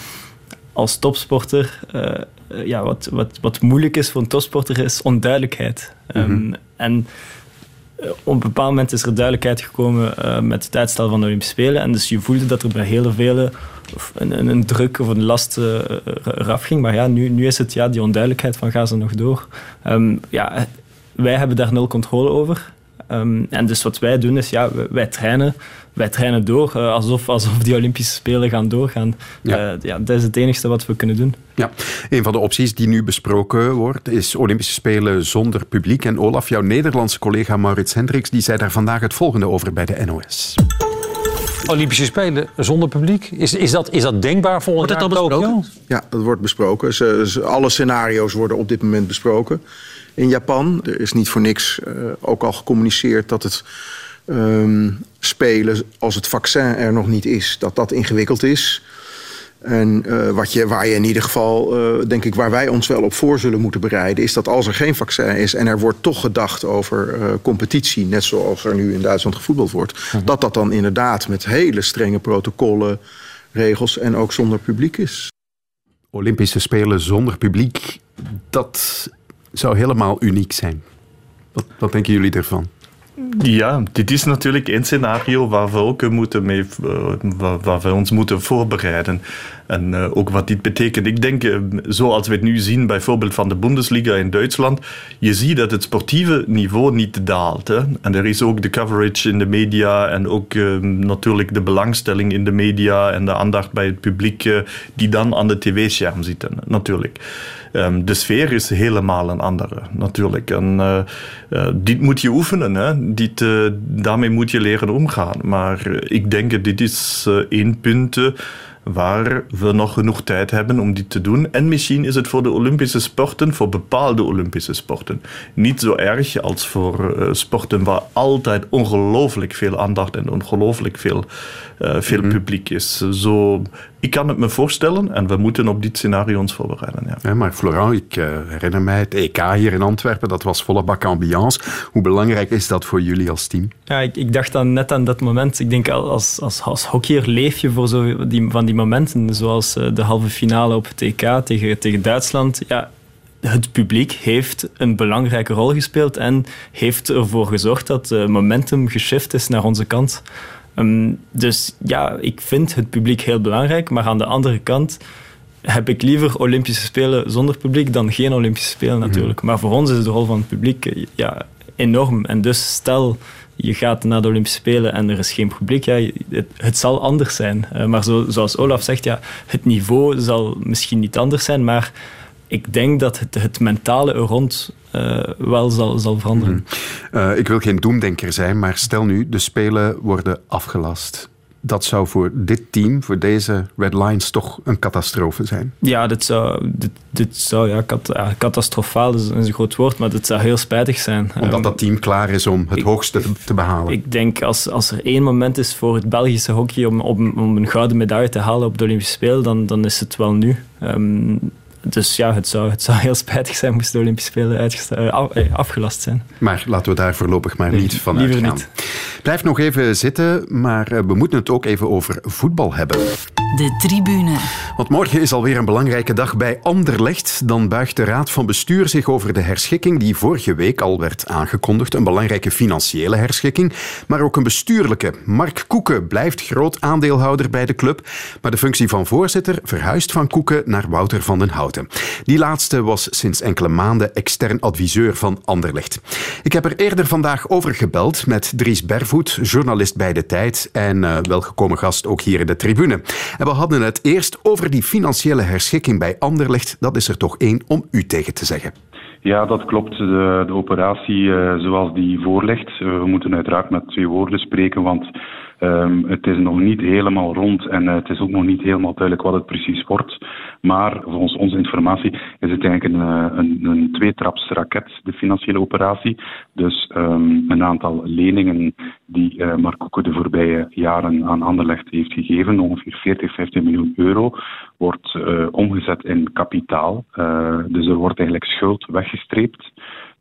als topsporter ja, wat, wat, wat moeilijk is voor een topsporter is onduidelijkheid. Mm -hmm. um, en op een bepaald moment is er duidelijkheid gekomen uh, met het uitstel van de Olympische Spelen. En dus je voelde dat er bij heel velen een, een, druk of een last uh, eraf ging. Maar ja, nu, nu is het ja, die onduidelijkheid van gaan ze nog door. Um, ja, wij hebben daar nul controle over. Um, en dus wat wij doen is, ja, wij, wij trainen wij trainen door uh, alsof, alsof die Olympische Spelen gaan doorgaan. Ja. Uh, ja, dat is het enige wat we kunnen doen. Ja, een van de opties die nu besproken wordt is Olympische Spelen zonder publiek. En Olaf, jouw Nederlandse collega Maurits Hendricks, die zei daar vandaag het volgende over bij de NOS. Olympische Spelen zonder publiek? Is, is, dat, is dat denkbaar volgend jaar Wordt dat al besproken? Ja, dat wordt besproken. Ze, alle scenario's worden op dit moment besproken in Japan. Er is niet voor niks uh, ook al gecommuniceerd dat het um, spelen als het vaccin er nog niet is, dat dat ingewikkeld is. En uh, wat je, waar je in ieder geval, uh, denk ik, waar wij ons wel op voor zullen moeten bereiden, is dat als er geen vaccin is en er wordt toch gedacht over uh, competitie, net zoals er nu in Duitsland gevoetbald wordt, -huh. dat dat dan inderdaad met hele strenge protocollen, regels en ook zonder publiek is. Olympische Spelen zonder publiek, dat zou helemaal uniek zijn. Wat, wat denken jullie ervan? Ja, dit is natuurlijk een scenario waar we ook moeten mee, waar we ons moeten voorbereiden. En uh, ook wat dit betekent. Ik denk, uh, zoals we het nu zien, bijvoorbeeld van de Bundesliga in Duitsland, je ziet dat het sportieve niveau niet daalt. Hè? En er is ook de coverage in de media en ook natuurlijk de belangstelling in de media en de aandacht bij het publiek die dan aan de tv-scherm zitten, natuurlijk. Um, de sfeer is helemaal een andere, natuurlijk. En uh, uh, dit moet je oefenen, hè? Dit, uh, daarmee moet je leren omgaan. Maar ik denk dat dit is één punt waar we nog genoeg tijd hebben om dit te doen. En misschien is het voor de Olympische sporten, voor bepaalde Olympische sporten, niet zo erg als voor uh, sporten waar altijd ongelooflijk veel aandacht en ongelooflijk veel, uh, veel mm -hmm. publiek is. Zo, ik kan het me voorstellen en we moeten op dit scenario ons voorbereiden. Ja. Ja, maar Florent, ik uh, herinner mij het EK hier in Antwerpen, dat was volle bak ambiance. Hoe belangrijk is dat voor jullie als team? Ja, ik, ik dacht dan net aan dat moment. Ik denk als, als, als hockeyer leef je voor zo die, van die momenten, zoals de halve finale op het EK tegen, tegen Duitsland. Ja, het publiek heeft een belangrijke rol gespeeld en heeft ervoor gezorgd dat het momentum geshift is naar onze kant. Um, dus ja, ik vind het publiek heel belangrijk, maar aan de andere kant heb ik liever Olympische Spelen zonder publiek dan geen Olympische Spelen natuurlijk. Mm -hmm. Maar voor ons is de rol van het publiek ja, enorm. En dus stel je gaat naar de Olympische Spelen en er is geen publiek, ja, het, het zal anders zijn. Uh, maar zo, zoals Olaf zegt, ja, het niveau zal misschien niet anders zijn, maar ik denk dat het, het mentale er rond uh, wel zal, zal veranderen. Mm -hmm. uh, ik wil geen doemdenker zijn, maar stel nu, de Spelen worden afgelast. Dat zou voor dit team, voor deze Red Lions, toch een catastrofe zijn. Ja, dit zou, dit, dit zou ja, kat, ja, catastrofaal is een groot woord, maar dit zou heel spijtig zijn. Omdat um, dat team klaar is om het ik, hoogste te behalen. Ik denk als, als er één moment is voor het Belgische hockey om, om, om een gouden medaille te halen op de Olympische Spelen, dan, dan is het wel nu. Um, dus ja, het zou, het zou heel spijtig zijn moesten de Olympische Spelen af, afgelast zijn. Maar laten we daar voorlopig maar niet van uitgaan. Niet. Blijf nog even zitten, maar eh, we moeten het ook even over voetbal hebben. De tribune. Want morgen is alweer een belangrijke dag bij Anderlecht. Dan buigt de Raad van Bestuur zich over de herschikking die vorige week al werd aangekondigd. Een belangrijke financiële herschikking, maar ook een bestuurlijke. Mark Koeken blijft groot aandeelhouder bij de club, maar de functie van voorzitter verhuist van Koeken naar Wouter van den Houten. Die laatste was sinds enkele maanden extern adviseur van Anderlecht. Ik heb er eerder vandaag over gebeld met Dries Bervoet, journalist bij De Tijd en uh, welgekomen gast ook hier in de tribune. En we hadden het eerst over die financiële herschikking bij Anderlecht. Dat is er toch één om u tegen te zeggen. Ja, dat klopt. De, de operatie uh, zoals die voorligt. Uh, we moeten uiteraard met twee woorden spreken, want um, het is nog niet helemaal rond en uh, het is ook nog niet helemaal duidelijk wat het precies wordt. Maar volgens onze informatie is het eigenlijk een, een, een tweetraps raket, de financiële operatie. Dus um, een aantal leningen die uh, Mark Koeken de voorbije jaren aan Anderlecht heeft gegeven, ongeveer 40, 50 miljoen euro, wordt omgezet in kapitaal. Dus er wordt eigenlijk schuld weggestreept.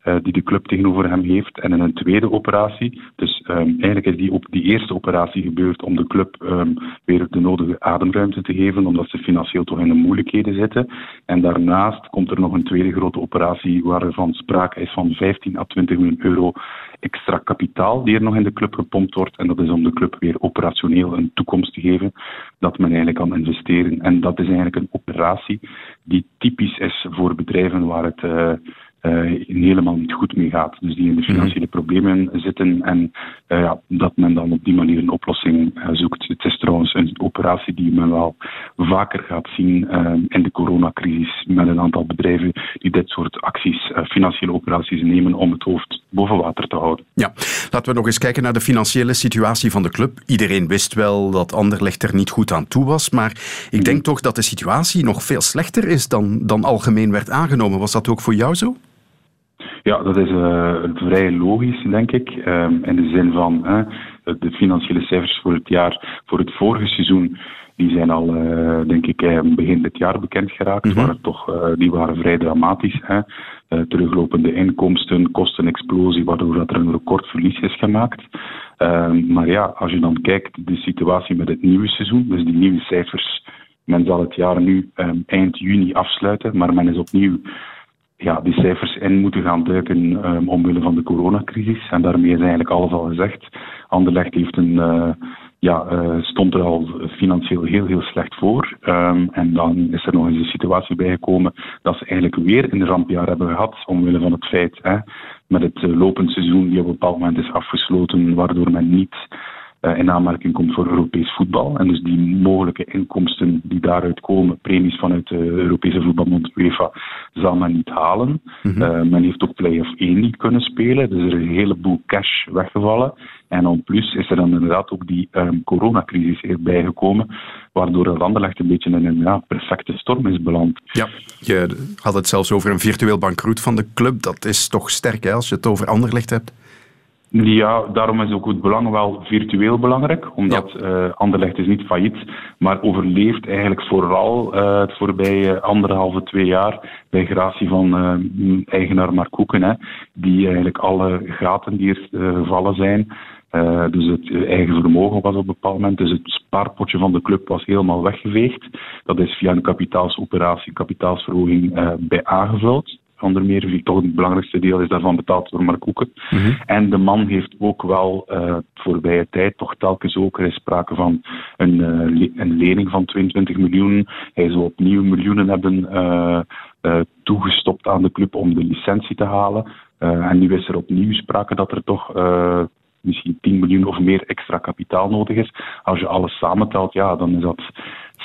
Uh, die de club tegenover hem heeft. En in een tweede operatie, dus um, eigenlijk is die, die eerste operatie gebeurd om de club um, weer de nodige ademruimte te geven, omdat ze financieel toch in de moeilijkheden zitten. En daarnaast komt er nog een tweede grote operatie waarvan sprake is van 15 à 20 miljoen euro extra kapitaal die er nog in de club gepompt wordt. En dat is om de club weer operationeel een toekomst te geven, dat men eigenlijk kan investeren. En dat is eigenlijk een operatie die typisch is voor bedrijven waar het uh, uh, helemaal niet goed mee gaat. Dus die in de financiële problemen zitten en uh, ja, dat men dan op die manier een oplossing uh, zoekt. Het is trouwens een operatie die men wel vaker gaat zien in de coronacrisis met een aantal bedrijven die dit soort acties, financiële operaties nemen om het hoofd boven water te houden. Ja, laten we nog eens kijken naar de financiële situatie van de club. Iedereen wist wel dat Anderlecht er niet goed aan toe was, maar ik denk toch dat de situatie nog veel slechter is dan, dan algemeen werd aangenomen. Was dat ook voor jou zo? Ja, dat is uh, vrij logisch, denk ik. Um, in de zin van de financiële cijfers voor het jaar, voor het vorige seizoen, die zijn al, uh, denk ik, begin dit jaar bekend geraakt. Mm -hmm. waren toch, die waren vrij dramatisch. Hè? teruglopende inkomsten, kostenexplosie, waardoor dat er een recordverlies is gemaakt. Ehm, maar ja, als je dan kijkt de situatie met het nieuwe seizoen, dus die nieuwe cijfers, men zal het jaar nu um, eind juni afsluiten, maar men is opnieuw ja, die cijfers in moeten gaan duiken um, omwille van de coronacrisis. En daarmee is eigenlijk alles al gezegd. Anderlecht heeft een, uh, ja, uh, stond er al financieel heel, heel slecht voor. Um, en dan is er nog eens een situatie bijgekomen dat ze eigenlijk weer een rampjaar hebben gehad, omwille van het feit, hè, met het uh, lopend seizoen die op een bepaald moment is afgesloten, waardoor men niet in aanmerking komt voor Europees voetbal. En dus die mogelijke inkomsten die daaruit komen, premies vanuit de Europese voetbalbond UEFA, zal men niet halen. Mm-hmm. Uh, men heeft ook play-off 1 niet kunnen spelen, dus er is een heleboel cash weggevallen. En en plus is er dan inderdaad ook die um, coronacrisis erbij gekomen, waardoor het Anderlecht een beetje in een ja, perfecte storm is beland. Ja, je had het zelfs over een virtueel bankroet van de club. Dat is toch sterk hè, als je het over Anderlecht hebt? Ja, daarom is ook het belang wel virtueel belangrijk, omdat ja. uh, Anderlecht is niet failliet, maar overleeft eigenlijk vooral uh, het voorbije anderhalve, twee jaar bij gratie van uh, eigenaar Mark Koeken, hè, die eigenlijk alle gaten die er gevallen zijn, Uh, dus het eigen vermogen was op een bepaald moment. Dus het spaarpotje van de club was helemaal weggeveegd. Dat is via een kapitaalsoperatie, kapitaalsverhoging uh, bij aangevuld onder meer, toch het belangrijkste deel is daarvan betaald door Mark Koeken. Mm-hmm. En de man heeft ook wel uh, voorbije tijd toch telkens ook, er is sprake van een, uh, le een lening van 22 miljoen. Hij zou opnieuw miljoenen hebben uh, toegestopt aan de club om de licentie te halen. en nu is er opnieuw sprake dat er toch misschien 10 miljoen of meer extra kapitaal nodig is. Als je alles samentelt, ja, dan is dat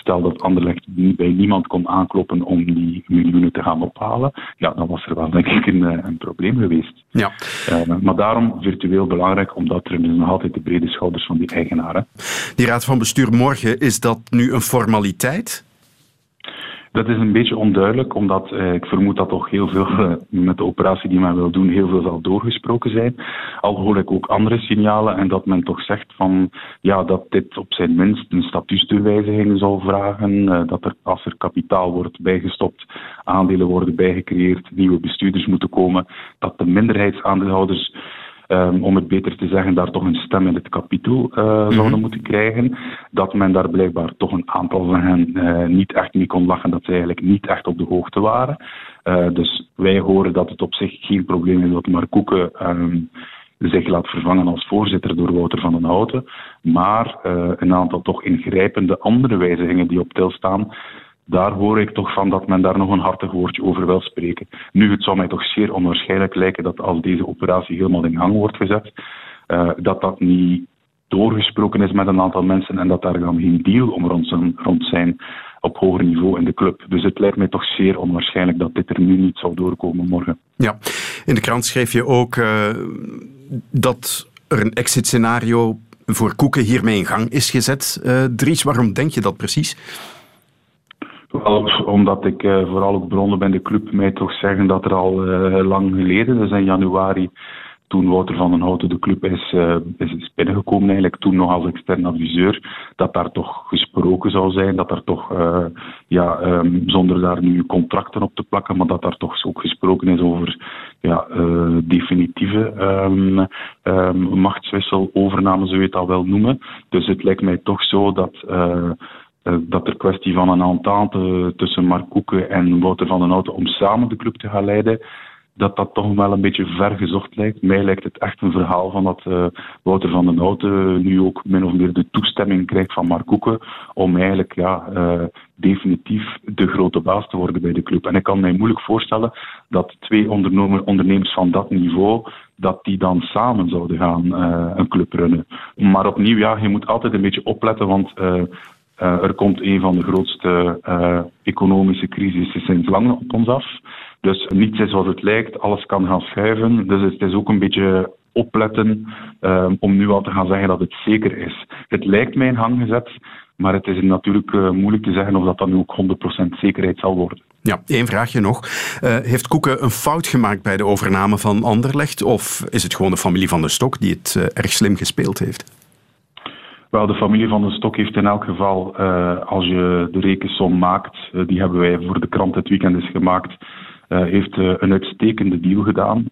stel dat Anderlecht bij niemand kon aankloppen om die miljoenen te gaan ophalen, ja, dan was er wel denk ik een, een probleem geweest. Ja. Uh, maar daarom virtueel belangrijk, omdat er nog altijd de brede schouders van die eigenaren. Die raad van bestuur morgen, is dat nu een formaliteit? Dat is een beetje onduidelijk, omdat eh, ik vermoed dat toch heel veel uh, met de operatie die men wil doen, heel veel zal doorgesproken zijn. Al hoor ik ook andere signalen en dat men toch zegt van ja, dat dit op zijn minst een statuutwijziging zal vragen. Uh, dat er als er kapitaal wordt bijgestopt, aandelen worden bijgecreëerd, nieuwe bestuurders moeten komen, dat de minderheidsaandeelhouders ehm, om het beter te zeggen, daar toch een stem in het kapitool uh, zouden moeten krijgen. Dat men daar blijkbaar toch een aantal van hen uh, niet echt mee kon lachen, dat ze eigenlijk niet echt op de hoogte waren. Uh, dus wij horen dat het op zich geen probleem is dat Mark Koeken um, zich laat vervangen als voorzitter door Wouter van den Houten. Maar een aantal toch ingrijpende andere wijzigingen die op tel staan, daar hoor ik toch van dat men daar nog een hartig woordje over wil spreken. Nu, het zou mij toch zeer onwaarschijnlijk lijken dat als deze operatie helemaal in gang wordt gezet, uh, dat dat niet doorgesproken is met een aantal mensen en dat daar dan geen deal om rond zijn, op hoger niveau in de club. Dus het lijkt mij toch zeer onwaarschijnlijk dat dit er nu niet zal doorkomen morgen. Ja, in de krant schreef je ook uh, dat er een exit-scenario voor Koeken hiermee in gang is gezet. Uh, Dries, waarom denk je dat precies? Omdat ik uh, vooral ook bronnen bij de club mij toch zeggen dat er al uh, lang geleden, dus in januari, toen Wouter van den Houten de club is, uh, is binnengekomen, eigenlijk toen nog als extern adviseur, dat daar toch gesproken zou zijn, dat daar toch, ja, um, zonder daar nu contracten op te plakken, maar dat daar toch ook gesproken is over ja, definitieve um, um, machtswissel, overname, zo je het al wel noemen. Dus het lijkt mij toch zo dat dat er kwestie van een entente tussen Mark Koeken en Wouter van den Houten om samen de club te gaan leiden, dat dat toch wel een beetje ver gezocht lijkt. Mij lijkt het echt een verhaal van dat uh, Wouter van den Houten nu ook min of meer de toestemming krijgt van Mark Koeken om eigenlijk ja, uh, definitief de grote baas te worden bij de club. En ik kan mij moeilijk voorstellen dat twee ondernemers van dat niveau dat die dan samen zouden gaan een club runnen. Maar opnieuw, ja, je moet altijd een beetje opletten, want uh, er komt een van de grootste uh, economische crisissen sinds lang op ons af. Dus niets is wat het lijkt, alles kan gaan schuiven. Dus het is ook een beetje opletten uh, om nu al te gaan zeggen dat het zeker is. Het lijkt mij in hang gezet, maar het is natuurlijk moeilijk te zeggen of dat dan ook 100% zekerheid zal worden. Ja, één vraagje nog. Heeft Koeken een fout gemaakt bij de overname van Anderlecht? Of is het gewoon de familie van de Stok die het erg slim gespeeld heeft? Wel, de familie van de Stok heeft in elk geval, uh, als je de rekensom maakt, uh, die hebben wij voor de krant het weekend eens gemaakt, uh, heeft een uitstekende deal gedaan.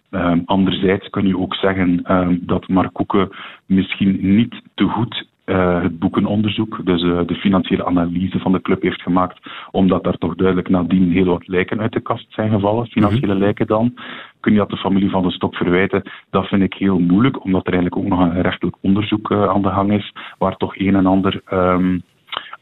anderzijds kun je ook zeggen dat Mark Koeken misschien niet te goed uh, het boekenonderzoek, dus uh, de financiële analyse van de club heeft gemaakt, omdat daar toch duidelijk nadien heel wat lijken uit de kast zijn gevallen, financiële mm-hmm. lijken dan. Kun je dat de familie van de Stok verwijten? Dat vind ik heel moeilijk, omdat er eigenlijk ook nog een rechtelijk onderzoek uh, aan de gang is, waar toch een en ander um,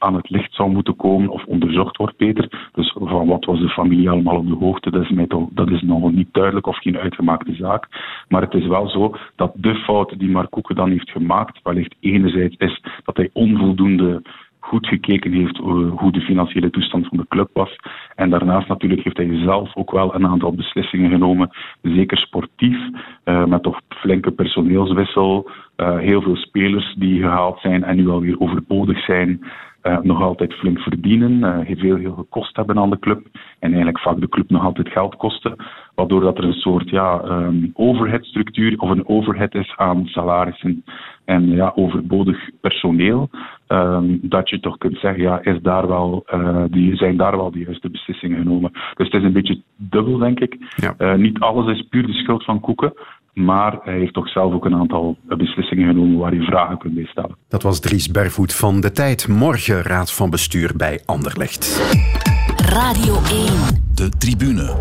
aan het licht zou moeten komen of onderzocht wordt, Peter. Dus van wat was de familie allemaal op de hoogte, dat is, mij dat is nog niet duidelijk of geen uitgemaakte zaak. Maar het is wel zo dat de fout die Mark Koeken dan heeft gemaakt, wellicht enerzijds is dat hij onvoldoende goed gekeken heeft hoe de financiële toestand van de club was. En daarnaast natuurlijk heeft hij zelf ook wel een aantal beslissingen genomen, zeker sportief, uh, met toch flinke personeelswissel, uh, heel veel spelers die gehaald zijn en nu alweer overbodig zijn nog altijd flink verdienen, uh, veel, heel gekost hebben aan de club en eigenlijk vaak de club nog altijd geld kosten, waardoor dat er een soort ja, um, overheadstructuur of een overhead is aan salarissen en ja, overbodig personeel, um, dat je toch kunt zeggen, ja, is daar wel, uh, die, zijn daar wel de juiste beslissingen genomen. Dus het is een beetje dubbel, denk ik. Ja. niet alles is puur de schuld van Koeken, maar hij heeft toch zelf ook een aantal beslissingen genomen waar je vragen kunt bij stellen. Dat was Dries Bervoet van De Tijd. Morgen raad van bestuur bij Anderlecht. Radio 1. De tribune.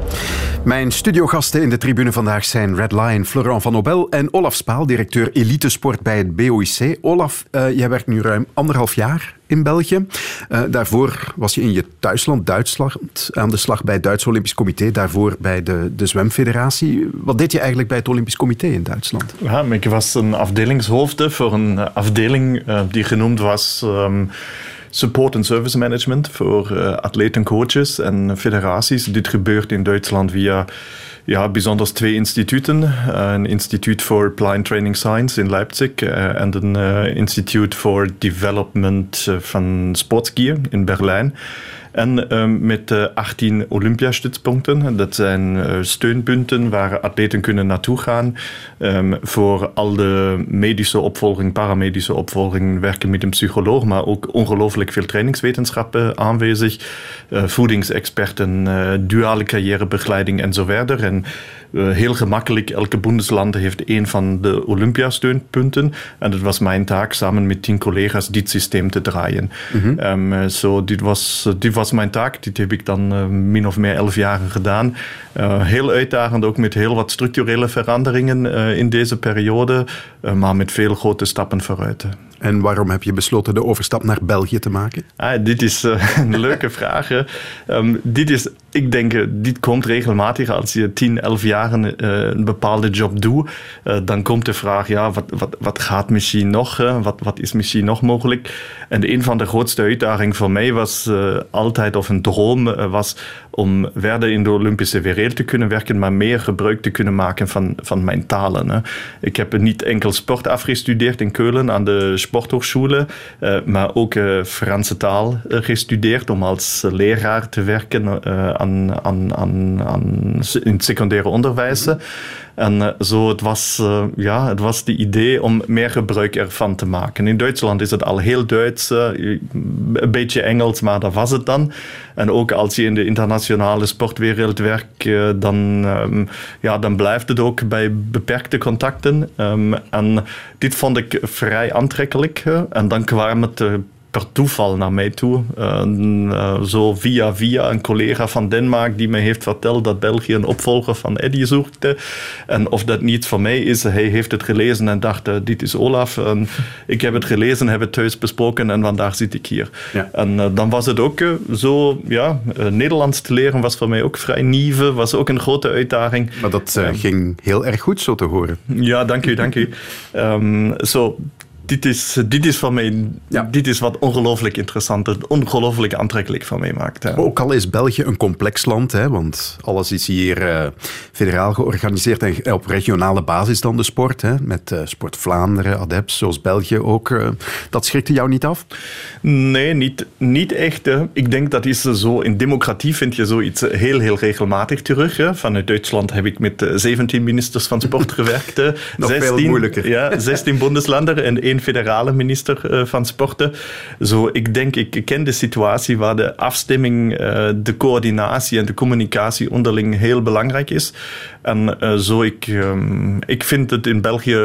Mijn studiogasten in de tribune vandaag zijn Red Lion, Florent van Nobel en Olaf Spaal, directeur elitesport bij het BOIC. Olaf, uh, jij werkt nu ruim anderhalf jaar in België. Uh, daarvoor was je in je thuisland Duitsland aan de slag bij het Duits Olympisch Comité, daarvoor bij de, de Zwemfederatie. Wat deed je eigenlijk bij het Olympisch Comité in Duitsland? Ja, ik was een afdelingshoofde voor een afdeling uh, die genoemd was... Um, support en service management voor uh, atleten, coaches en federaties. Dit gebeurt in Duitsland via ja, bijzonder twee instituten. Uh, een instituut voor Blind Training Science in Leipzig uh, en een instituut voor development van sportskiën in Berlijn. En um, met uh, 18 Olympiastützpunkten. Dat zijn uh, steunpunten waar atleten kunnen naartoe gaan. Um, voor al de medische opvolging, paramedische opvolging, werken met een psycholoog, maar ook ongelooflijk veel trainingswetenschappen aanwezig. Uh, voedingsexperten, duale carrièrebegeleiding en zo verder. Uh, heel gemakkelijk. Elke Bundesland heeft een van de Olympiasteunpunten. En het was mijn taak samen met tien collega's dit systeem te draaien. Mm -hmm. um, so, dit, was, dit was mijn taak. Dit heb ik dan uh, min of meer elf jaren gedaan. Uh, heel uitdagend, ook met heel wat structurele veranderingen in deze periode. maar met veel grote stappen vooruit. En waarom heb je besloten de overstap naar België te maken? Ah, dit is uh, een leuke vraag. Um, dit is, ik denk, dit komt regelmatig als je 10, 11 jaar een bepaalde job doet. Uh, dan komt de vraag, ja, wat, wat, wat gaat misschien nog? Wat, wat is misschien nog mogelijk? En een van de grootste uitdagingen voor mij was altijd, of een droom, was om verder in de Olympische wereld te kunnen werken, maar meer gebruik te kunnen maken van, van mijn talen. Hè. Ik heb niet enkel sport afgestudeerd in Keulen aan de sporthochschule, uh, maar ook uh, Franse taal uh, gestudeerd om als leraar te werken aan, aan, aan, aan, in het secundaire onderwijs. En uh, zo, het was, uh, ja, het was de idee om meer gebruik ervan te maken. In Duitsland is het al heel Duits, uh, een beetje Engels, maar dat was het dan. En ook als je in de internationale sportwereld werkt, dan, um, ja, dan blijft het ook bij beperkte contacten. Um, en dit vond ik vrij aantrekkelijk. en dan kwam het per toeval naar mij toe. Uh, zo via via een collega van Denemarken die mij heeft verteld dat België een opvolger van Eddie zoekte. En of dat niet voor mij is, hij heeft het gelezen en dacht, uh, dit is Olaf. En ik heb het gelezen, heb het thuis besproken en vandaag zit ik hier. Ja. En dan was het ook zo, ja, Nederlands te leren was voor mij ook vrij nieuw, was ook een grote uitdaging. Maar dat ging heel erg goed zo te horen. Ja, dank u, dank u. Um, so, dit is, dit is van mij, ja. dit is wat ongelooflijk interessant, ongelooflijk aantrekkelijk van mij maakt. Hè. Ook al is België een complex land, hè, want alles is hier uh, federaal georganiseerd en op regionale basis dan de sport, hè, met uh, Sport Vlaanderen, ADEPS, zoals België ook. Uh, dat schrikte jou niet af? Nee, niet, niet echt. Hè. Ik denk dat is zo, in democratie vind je zoiets heel, heel regelmatig terug. Hè. Vanuit Duitsland heb ik met 17 ministers van sport gewerkt. Nog 16, veel moeilijker. Ja, 16 bundeslanden en één federale minister uh, van Sporten. Zo, ik denk, ik ken de situatie waar de afstemming, uh, de coördinatie en de communicatie onderling heel belangrijk is. En uh, zo, ik, um, ik vind het in België,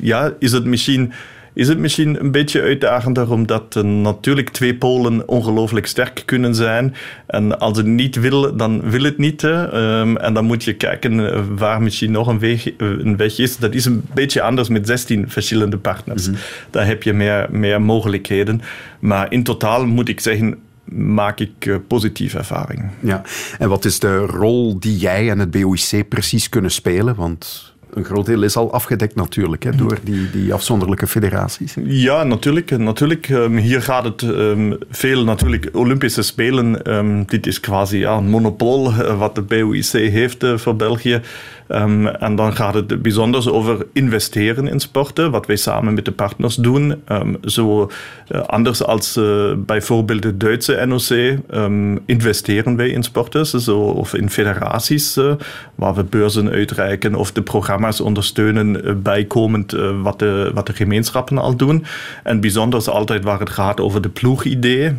ja, is het misschien is het misschien een beetje uitdagender, omdat uh, natuurlijk twee polen ongelooflijk sterk kunnen zijn. En als het niet wil, dan wil het niet. Um, en dan moet je kijken eh, waar misschien nog een weg, eh, een weg is. Dat is een beetje anders met 16 verschillende partners. Mm -hmm. Daar heb je meer, meer mogelijkheden. Maar in totaal moet ik zeggen, maak ik uh, positieve ervaring. Ja, en wat is de rol die jij en het BOIC precies kunnen spelen? Want een groot deel is al afgedekt natuurlijk hè, door die, die afzonderlijke federaties. Ja, natuurlijk. natuurlijk. Um, hier gaat het um, veel natuurlijk Olympische Spelen. Um, dit is quasi ja, een monopol uh, wat de BOIC heeft uh, voor België. Um, en dan gaat het bijzonder over investeren in sporten, wat wij samen met de partners doen. Um, zo uh, anders als uh, bijvoorbeeld de Duitse NOC um, investeren wij in sporten, zo, of in federaties, uh, waar we beurzen uitreiken of de programma's ondersteunen bijkomend wat, de, wat de gemeenschappen al doen. En bijzonder altijd waar het gaat over de ploegidee,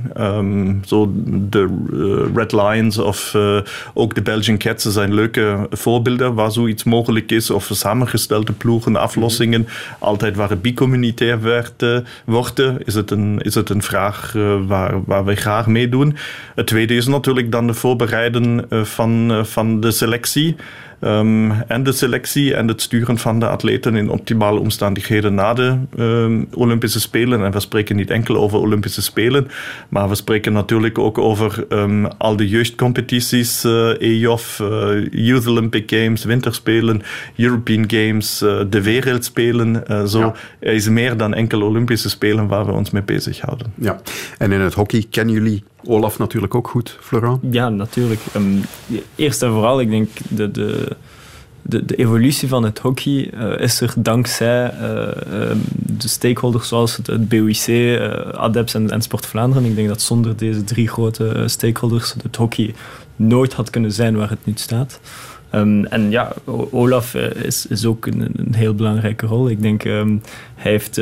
zo de Red Lions of ook de Belgian Cats zijn leuke voorbeelden waar zoiets mogelijk is, of samengestelde ploegen, aflossingen, altijd waar het bicommunitair uh, wordt, is het een, is het een vraag uh, waar, waar wij graag meedoen. Het tweede is natuurlijk dan de voorbereiden uh, van, van de selectie. Um, en de selectie en het sturen van de atleten in optimale omstandigheden na de um, Olympische Spelen. En we spreken niet enkel over Olympische Spelen, maar we spreken natuurlijk ook over um, al de jeugdcompetities, uh, EJOF, uh, Youth Olympic Games, Winterspelen, European Games, uh, de Wereldspelen. zo ja. er is meer dan enkel Olympische Spelen waar we ons mee bezighouden. Ja, en in het hockey kennen jullie Olaf natuurlijk ook goed, Florent? Ja, natuurlijk. Um, eerst en vooral, ik denk de, de, de, de evolutie van het hockey uh, is er dankzij uh, um, de stakeholders zoals het, het BOIC, uh, ADEPS en, Sport Vlaanderen. Ik denk dat zonder deze drie grote stakeholders het hockey nooit had kunnen zijn waar het nu staat. Um, en ja, Olaf is, is ook een, heel belangrijke rol. Ik denk, hij heeft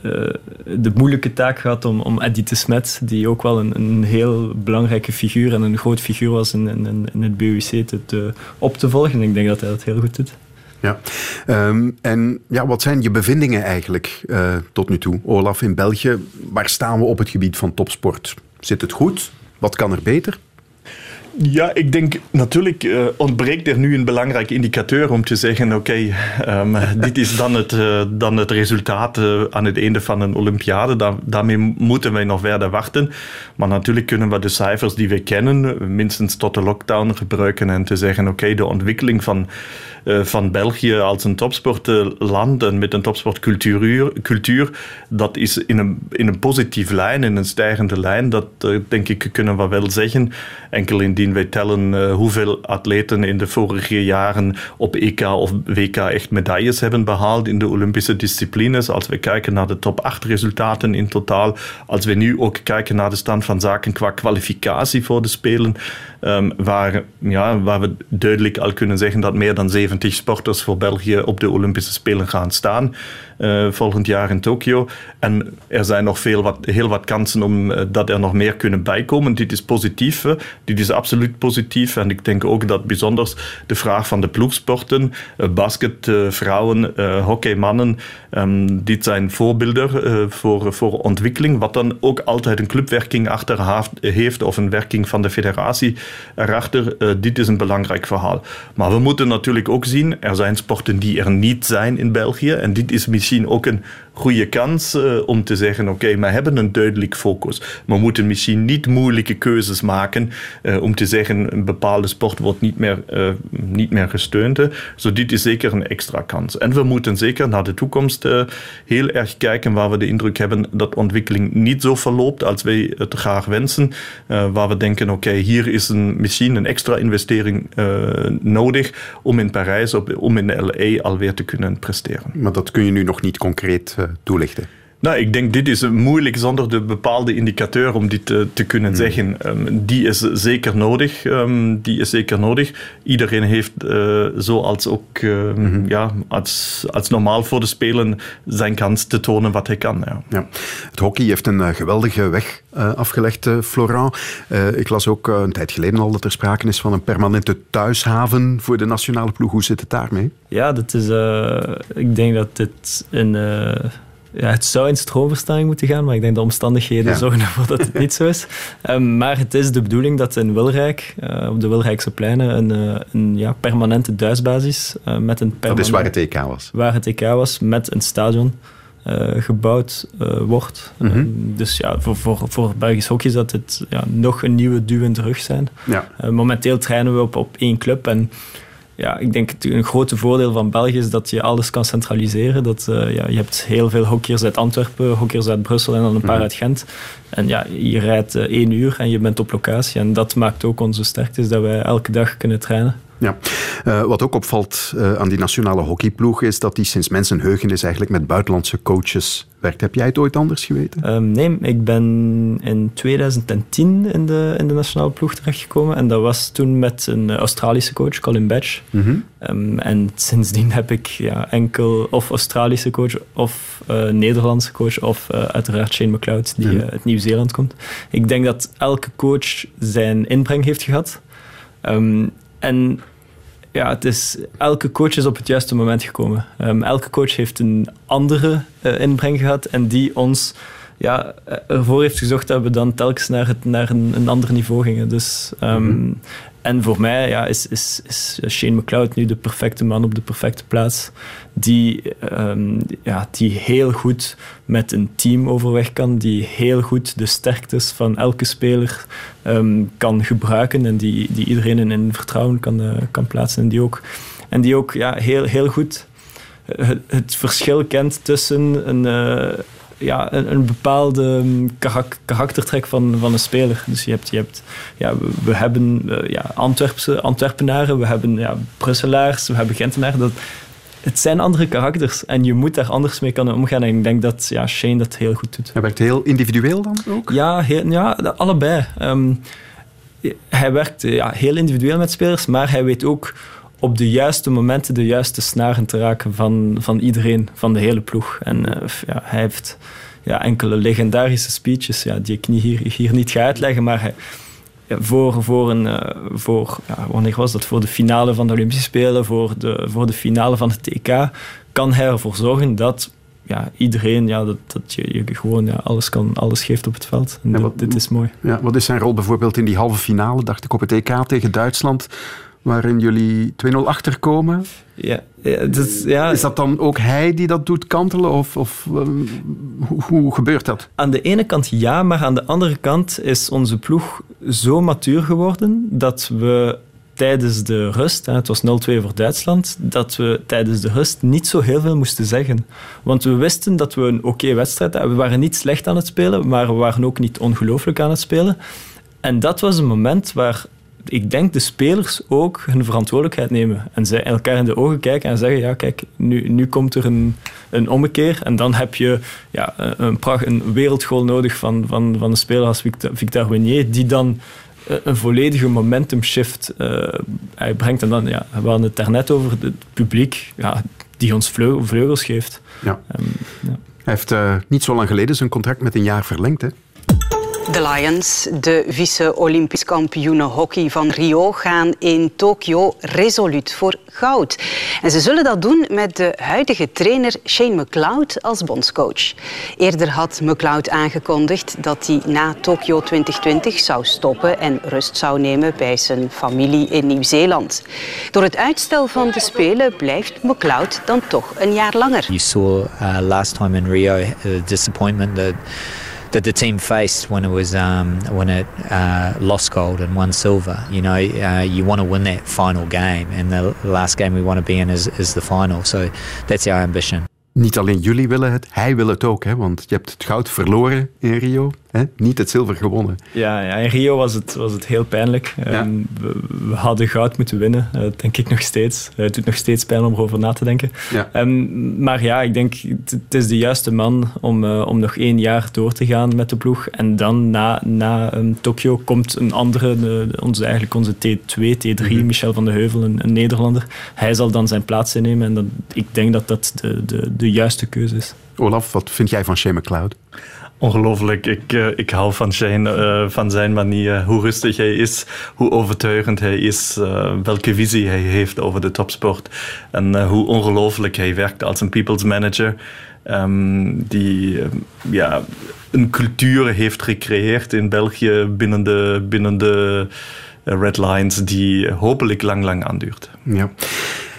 de moeilijke taak gehad om, om de Smet, die ook wel een, een heel belangrijke figuur en een groot figuur was in, in, in het BUC, op te volgen. Ik denk dat hij dat heel goed doet. Ja, um, en ja, wat zijn je bevindingen eigenlijk uh, tot nu toe, Olaf, in België? Waar staan we op het gebied van topsport? Zit het goed? Wat kan er beter? Ja, ik denk natuurlijk uh, ontbreekt er nu een belangrijke indicateur om te zeggen: oké, um, dit is dan het, uh, dan het resultaat uh, aan het einde van een Olympiade. Da daarmee moeten wij nog verder wachten. Maar natuurlijk kunnen we de cijfers die we kennen, minstens tot de lockdown gebruiken en te zeggen: oké, de ontwikkeling van van België als een topsportland en met een topsportcultuur, cultuur, dat is in een, in een positieve lijn, in een stijgende lijn. Dat denk ik kunnen we wel zeggen. Enkel indien wij tellen uh, hoeveel atleten in de vorige jaren op EK of WK echt medailles hebben behaald in de Olympische disciplines. Als we kijken naar de top 8 resultaten in totaal, als we nu ook kijken naar de stand van zaken qua kwalificatie voor de Spelen, um, waar, ja, waar we duidelijk al kunnen zeggen dat meer dan 70 sporters voor België op de Olympische Spelen gaan staan uh, volgend jaar in Tokio. En er zijn nog veel wat, heel wat kansen om uh, dat er nog meer kunnen bijkomen. Dit is positief. Dit is absoluut positief. En ik denk ook dat bijzonder de vraag van de ploegsporten, uh, basket, vrouwen, hockey, mannen, um, dit zijn voorbeelden voor, voor ontwikkeling. Wat dan ook altijd een clubwerking achter heeft of een werking van de federatie erachter. dit is een belangrijk verhaal. Maar we moeten natuurlijk ook zien, er zijn sporten die er niet zijn in België. En dit is misschien ook een goede kans uh, om te zeggen: oké, we hebben een duidelijk focus. We moeten misschien niet moeilijke keuzes maken uh, om te zeggen: een bepaalde sport wordt niet meer, niet meer gesteund. Zo, dit is zeker een extra kans. En we moeten zeker naar de toekomst heel erg kijken waar we de indruk hebben dat ontwikkeling niet zo verloopt als wij het graag wensen. waar we denken: oké, hier is een, misschien een extra investering nodig om in Parijs, op, om in LA alweer te kunnen presteren. Maar dat kun je nu nog niet concreet toelichten? Nou, ik denk dit is moeilijk zonder de bepaalde indicateur om dit te, te kunnen hmm. zeggen. Um, die is zeker nodig. Um, die is zeker nodig. Iedereen heeft, uh, zoals ook um, hmm. ja, als, als normaal voor de Spelen, zijn kans te tonen wat hij kan. Ja. ja. Het hockey heeft een uh, geweldige weg uh, afgelegd, Florent. ik las ook een tijd geleden al dat er sprake is van een permanente thuishaven voor de nationale ploeg. Hoe zit het daarmee? Ja, dat is, ik denk dat dit een ja, het zou in stroomverstelling moeten gaan, maar ik denk dat de omstandigheden zorgen ervoor dat het niet zo is. Um, maar het is de bedoeling dat in Wilrijk, uh, op de Wilrijkse pleinen, een, uh, een ja, permanente thuisbasis uh, met een Dat is waar het EK was? Waar het EK was, met een stadion. gebouwd wordt. Mm -hmm. dus ja, voor, voor, voor Belgisch hockey zal het ja, nog een nieuwe duw in de rug zijn. Ja. momenteel trainen we op, op één club en ja, ik denk het een grote voordeel van België is dat je alles kan centraliseren. Dat, uh, ja, je hebt heel veel hockeyers uit Antwerpen, hockeyers uit Brussel en dan een paar mm. uit Gent. En ja, je rijdt uh, één uur en je bent op locatie. En dat maakt ook onze sterkte, is dat wij elke dag kunnen trainen. Ja, uh, wat ook opvalt uh, aan die nationale hockeyploeg is dat die sinds mensenheugenis eigenlijk met buitenlandse coaches werkt. Heb jij het ooit anders geweten? Um, nee, ik ben in 2010 in de, in de nationale ploeg terechtgekomen en dat was toen met een Australische coach, Colin Batch. Mm -hmm. um, en sindsdien heb ik ja, enkel of Australische coach of uh, Nederlandse coach of uiteraard Shane McLeod die mm -hmm. uit Nieuw-Zeeland komt. Ik denk dat elke coach zijn inbreng heeft gehad. Um, en ja, het is, elke coach is op het juiste moment gekomen. Um, elke coach heeft een andere uh, inbreng gehad en die ons ja, ervoor heeft gezorgd dat we dan telkens naar, het, naar een, een ander niveau gingen. Dus, mm -hmm. En voor mij ja, is, is, is Shane McLeod nu de perfecte man op de perfecte plaats. Die, um, ja, die heel goed met een team overweg kan. Die heel goed de sterktes van elke speler um, kan gebruiken. En die, die iedereen in, vertrouwen kan, uh, kan plaatsen. En die ook, en die ook ja, heel, heel goed het, verschil kent tussen een, uh, ja, een, een bepaalde mm, karaktertrek van, van een speler. Dus je hebt, je hebt ja, we, we hebben uh, ja, Antwerpse, Antwerpenaren, we hebben ja, Brusselaars, we hebben Gentenaren. Dat, het zijn andere karakters en je moet daar anders mee kunnen omgaan. En ik denk dat ja, Shane dat heel goed doet. Hij werkt heel individueel dan ook? Ja, heel, ja allebei. Um, hij werkt ja, heel individueel met spelers, maar hij weet ook op de juiste momenten de juiste snaren te raken van, van iedereen, van de hele ploeg. En uh, ja, hij heeft ja, enkele legendarische speeches ja, die ik niet hier, hier niet ga uitleggen, maar hij, ja, voor, voor een, uh, voor, ja, wanneer was dat? Voor de finale van de Olympische Spelen, voor de, voor de finale van het TK, kan hij ervoor zorgen dat ja, iedereen, ja, dat, dat je, je gewoon ja, alles, kan, alles geeft op het veld. En wat, dit is mooi. Ja, wat is zijn rol bijvoorbeeld in die halve finale, dacht ik, op het EK tegen Duitsland? Waarin jullie 2-0 achterkomen. Ja, ja, dus, ja, Is dat dan ook hij die dat doet kantelen? Of, of um, hoe, hoe, gebeurt dat? Aan de ene kant ja, maar aan de andere kant is onze ploeg zo matuur geworden dat we tijdens de rust, het was 0-2 voor Duitsland, dat we tijdens de rust niet zo heel veel moesten zeggen. Want we wisten dat we een oké wedstrijd hadden. We waren niet slecht aan het spelen, maar we waren ook niet ongelooflijk aan het spelen. En dat was een moment waar ik denk de spelers ook hun verantwoordelijkheid nemen. En zij elkaar in de ogen kijken en zeggen, ja kijk, nu, nu komt er een, een ommekeer. En dan heb je ja, een, pracht, een wereldgoal nodig van, van, van een speler als Victor, Victor Wenier, die dan eh, een volledige momentum shift uh, hij brengt. En dan, ja, we hadden het daarnet over het publiek ja, die ons vleugels geeft. Ja. Um, ja. Hij heeft uh, niet zo lang geleden zijn contract met een jaar verlengd, hè? De Lions, de vice-Olympisch kampioenen hockey van Rio, gaan in Tokio resoluut voor goud. En ze zullen dat doen met de huidige trainer Shane McLeod als bondscoach. Eerder had McLeod aangekondigd dat hij na Tokio 2020 zou stoppen en rust zou nemen bij zijn familie in Nieuw-Zeeland. Door het uitstel van de Spelen blijft McLeod dan toch een jaar langer. You saw uh, last time in Rio the disappointment that that the team faced when it was um, when it uh, lost gold and won silver. You know, uh, you want to win that final game, and the last game we want to be in is, is the final. So that's our ambition. Niet alleen jullie willen het, hij wil het ook. Hè? Want je hebt het goud verloren in Rio, hè? niet het zilver gewonnen. Ja, ja, in Rio was het, was het heel pijnlijk. Ja. Um, we, we, hadden goud moeten winnen, uh, denk ik nog steeds. Uh, het doet nog steeds pijn om erover na te denken. Ja. Um, maar ja, ik denk, het is de juiste man om, uh, om nog één jaar door te gaan met de ploeg. En dan na, na um, Tokio komt een andere, de, onze, eigenlijk onze T2, T3, mm-hmm. Michel van de Heuvel, een, een, Nederlander. Hij zal dan zijn plaats innemen en dat, ik denk dat dat de, de, de juiste keuze is. Olaf, wat vind jij van Shane McLeod? Ongelooflijk. Ik, uh, ik hou van Shane, uh, van zijn manier, hoe rustig hij is, hoe overtuigend hij is, uh, welke visie hij heeft over de topsport en hoe ongelooflijk hij werkt als een people's manager. Um, die ja, een cultuur heeft gecreëerd in België binnen de, binnen de red lines die hopelijk lang, lang aanduurt. Ja.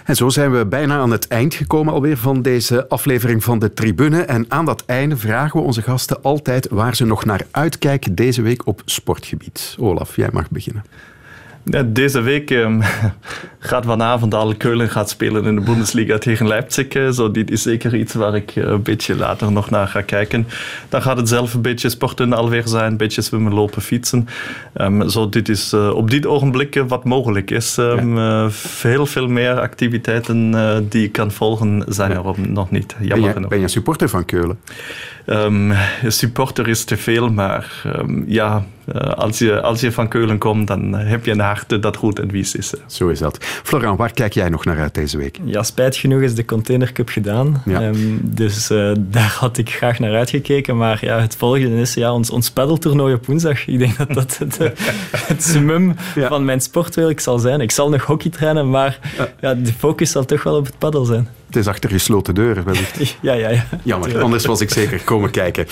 En zo zijn we bijna aan het eind gekomen alweer van deze aflevering van de Tribune. En aan dat einde vragen we onze gasten altijd waar ze nog naar uitkijken deze week op sportgebied. Olaf, jij mag beginnen. Ja, deze week um, gaat vanavond al Keulen gaat spelen in de Bundesliga tegen Leipzig. Zo, dit is zeker iets waar ik uh, een beetje later nog naar ga kijken. Dan gaat het zelf een beetje sporten alweer zijn. Een beetje zwemmen, lopen, fietsen. Um, zo, dit is uh, op dit ogenblik wat mogelijk is. Um, ja. uh, veel, veel meer activiteiten die ik kan volgen zijn er nog niet. Jammer ben, je, ben je supporter van Keulen? Um, supporter is te veel, maar ja, als, je, als je van Keulen komt, dan heb je een hart dat goed en wies is. Zo is dat. Florian, waar kijk jij nog naar uit deze week? Ja, spijt genoeg is de Container Cup gedaan. Ja. Um, dus uh, daar had ik graag naar uitgekeken. Maar ja, het volgende is ja, ons, ons paddeltoernooi op woensdag. Ik denk dat dat het, het summum ja. van mijn sportwerk zal zijn. Ik zal nog hockey trainen, maar ja, de focus zal toch wel op het paddel zijn. Het is achter gesloten deuren, wellicht. Ja, ja, ja. Jammer, anders was ik zeker komen kijken.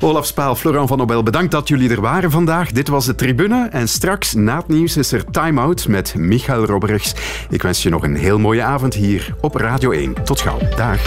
Olaf Spaal, Florent van Nobel, bedankt dat jullie er waren vandaag. Dit was de Tribune en straks na het nieuws is er Time Out met Michael Robberichs. Ik wens je nog een heel mooie avond hier op Radio 1. Tot gauw. Dag.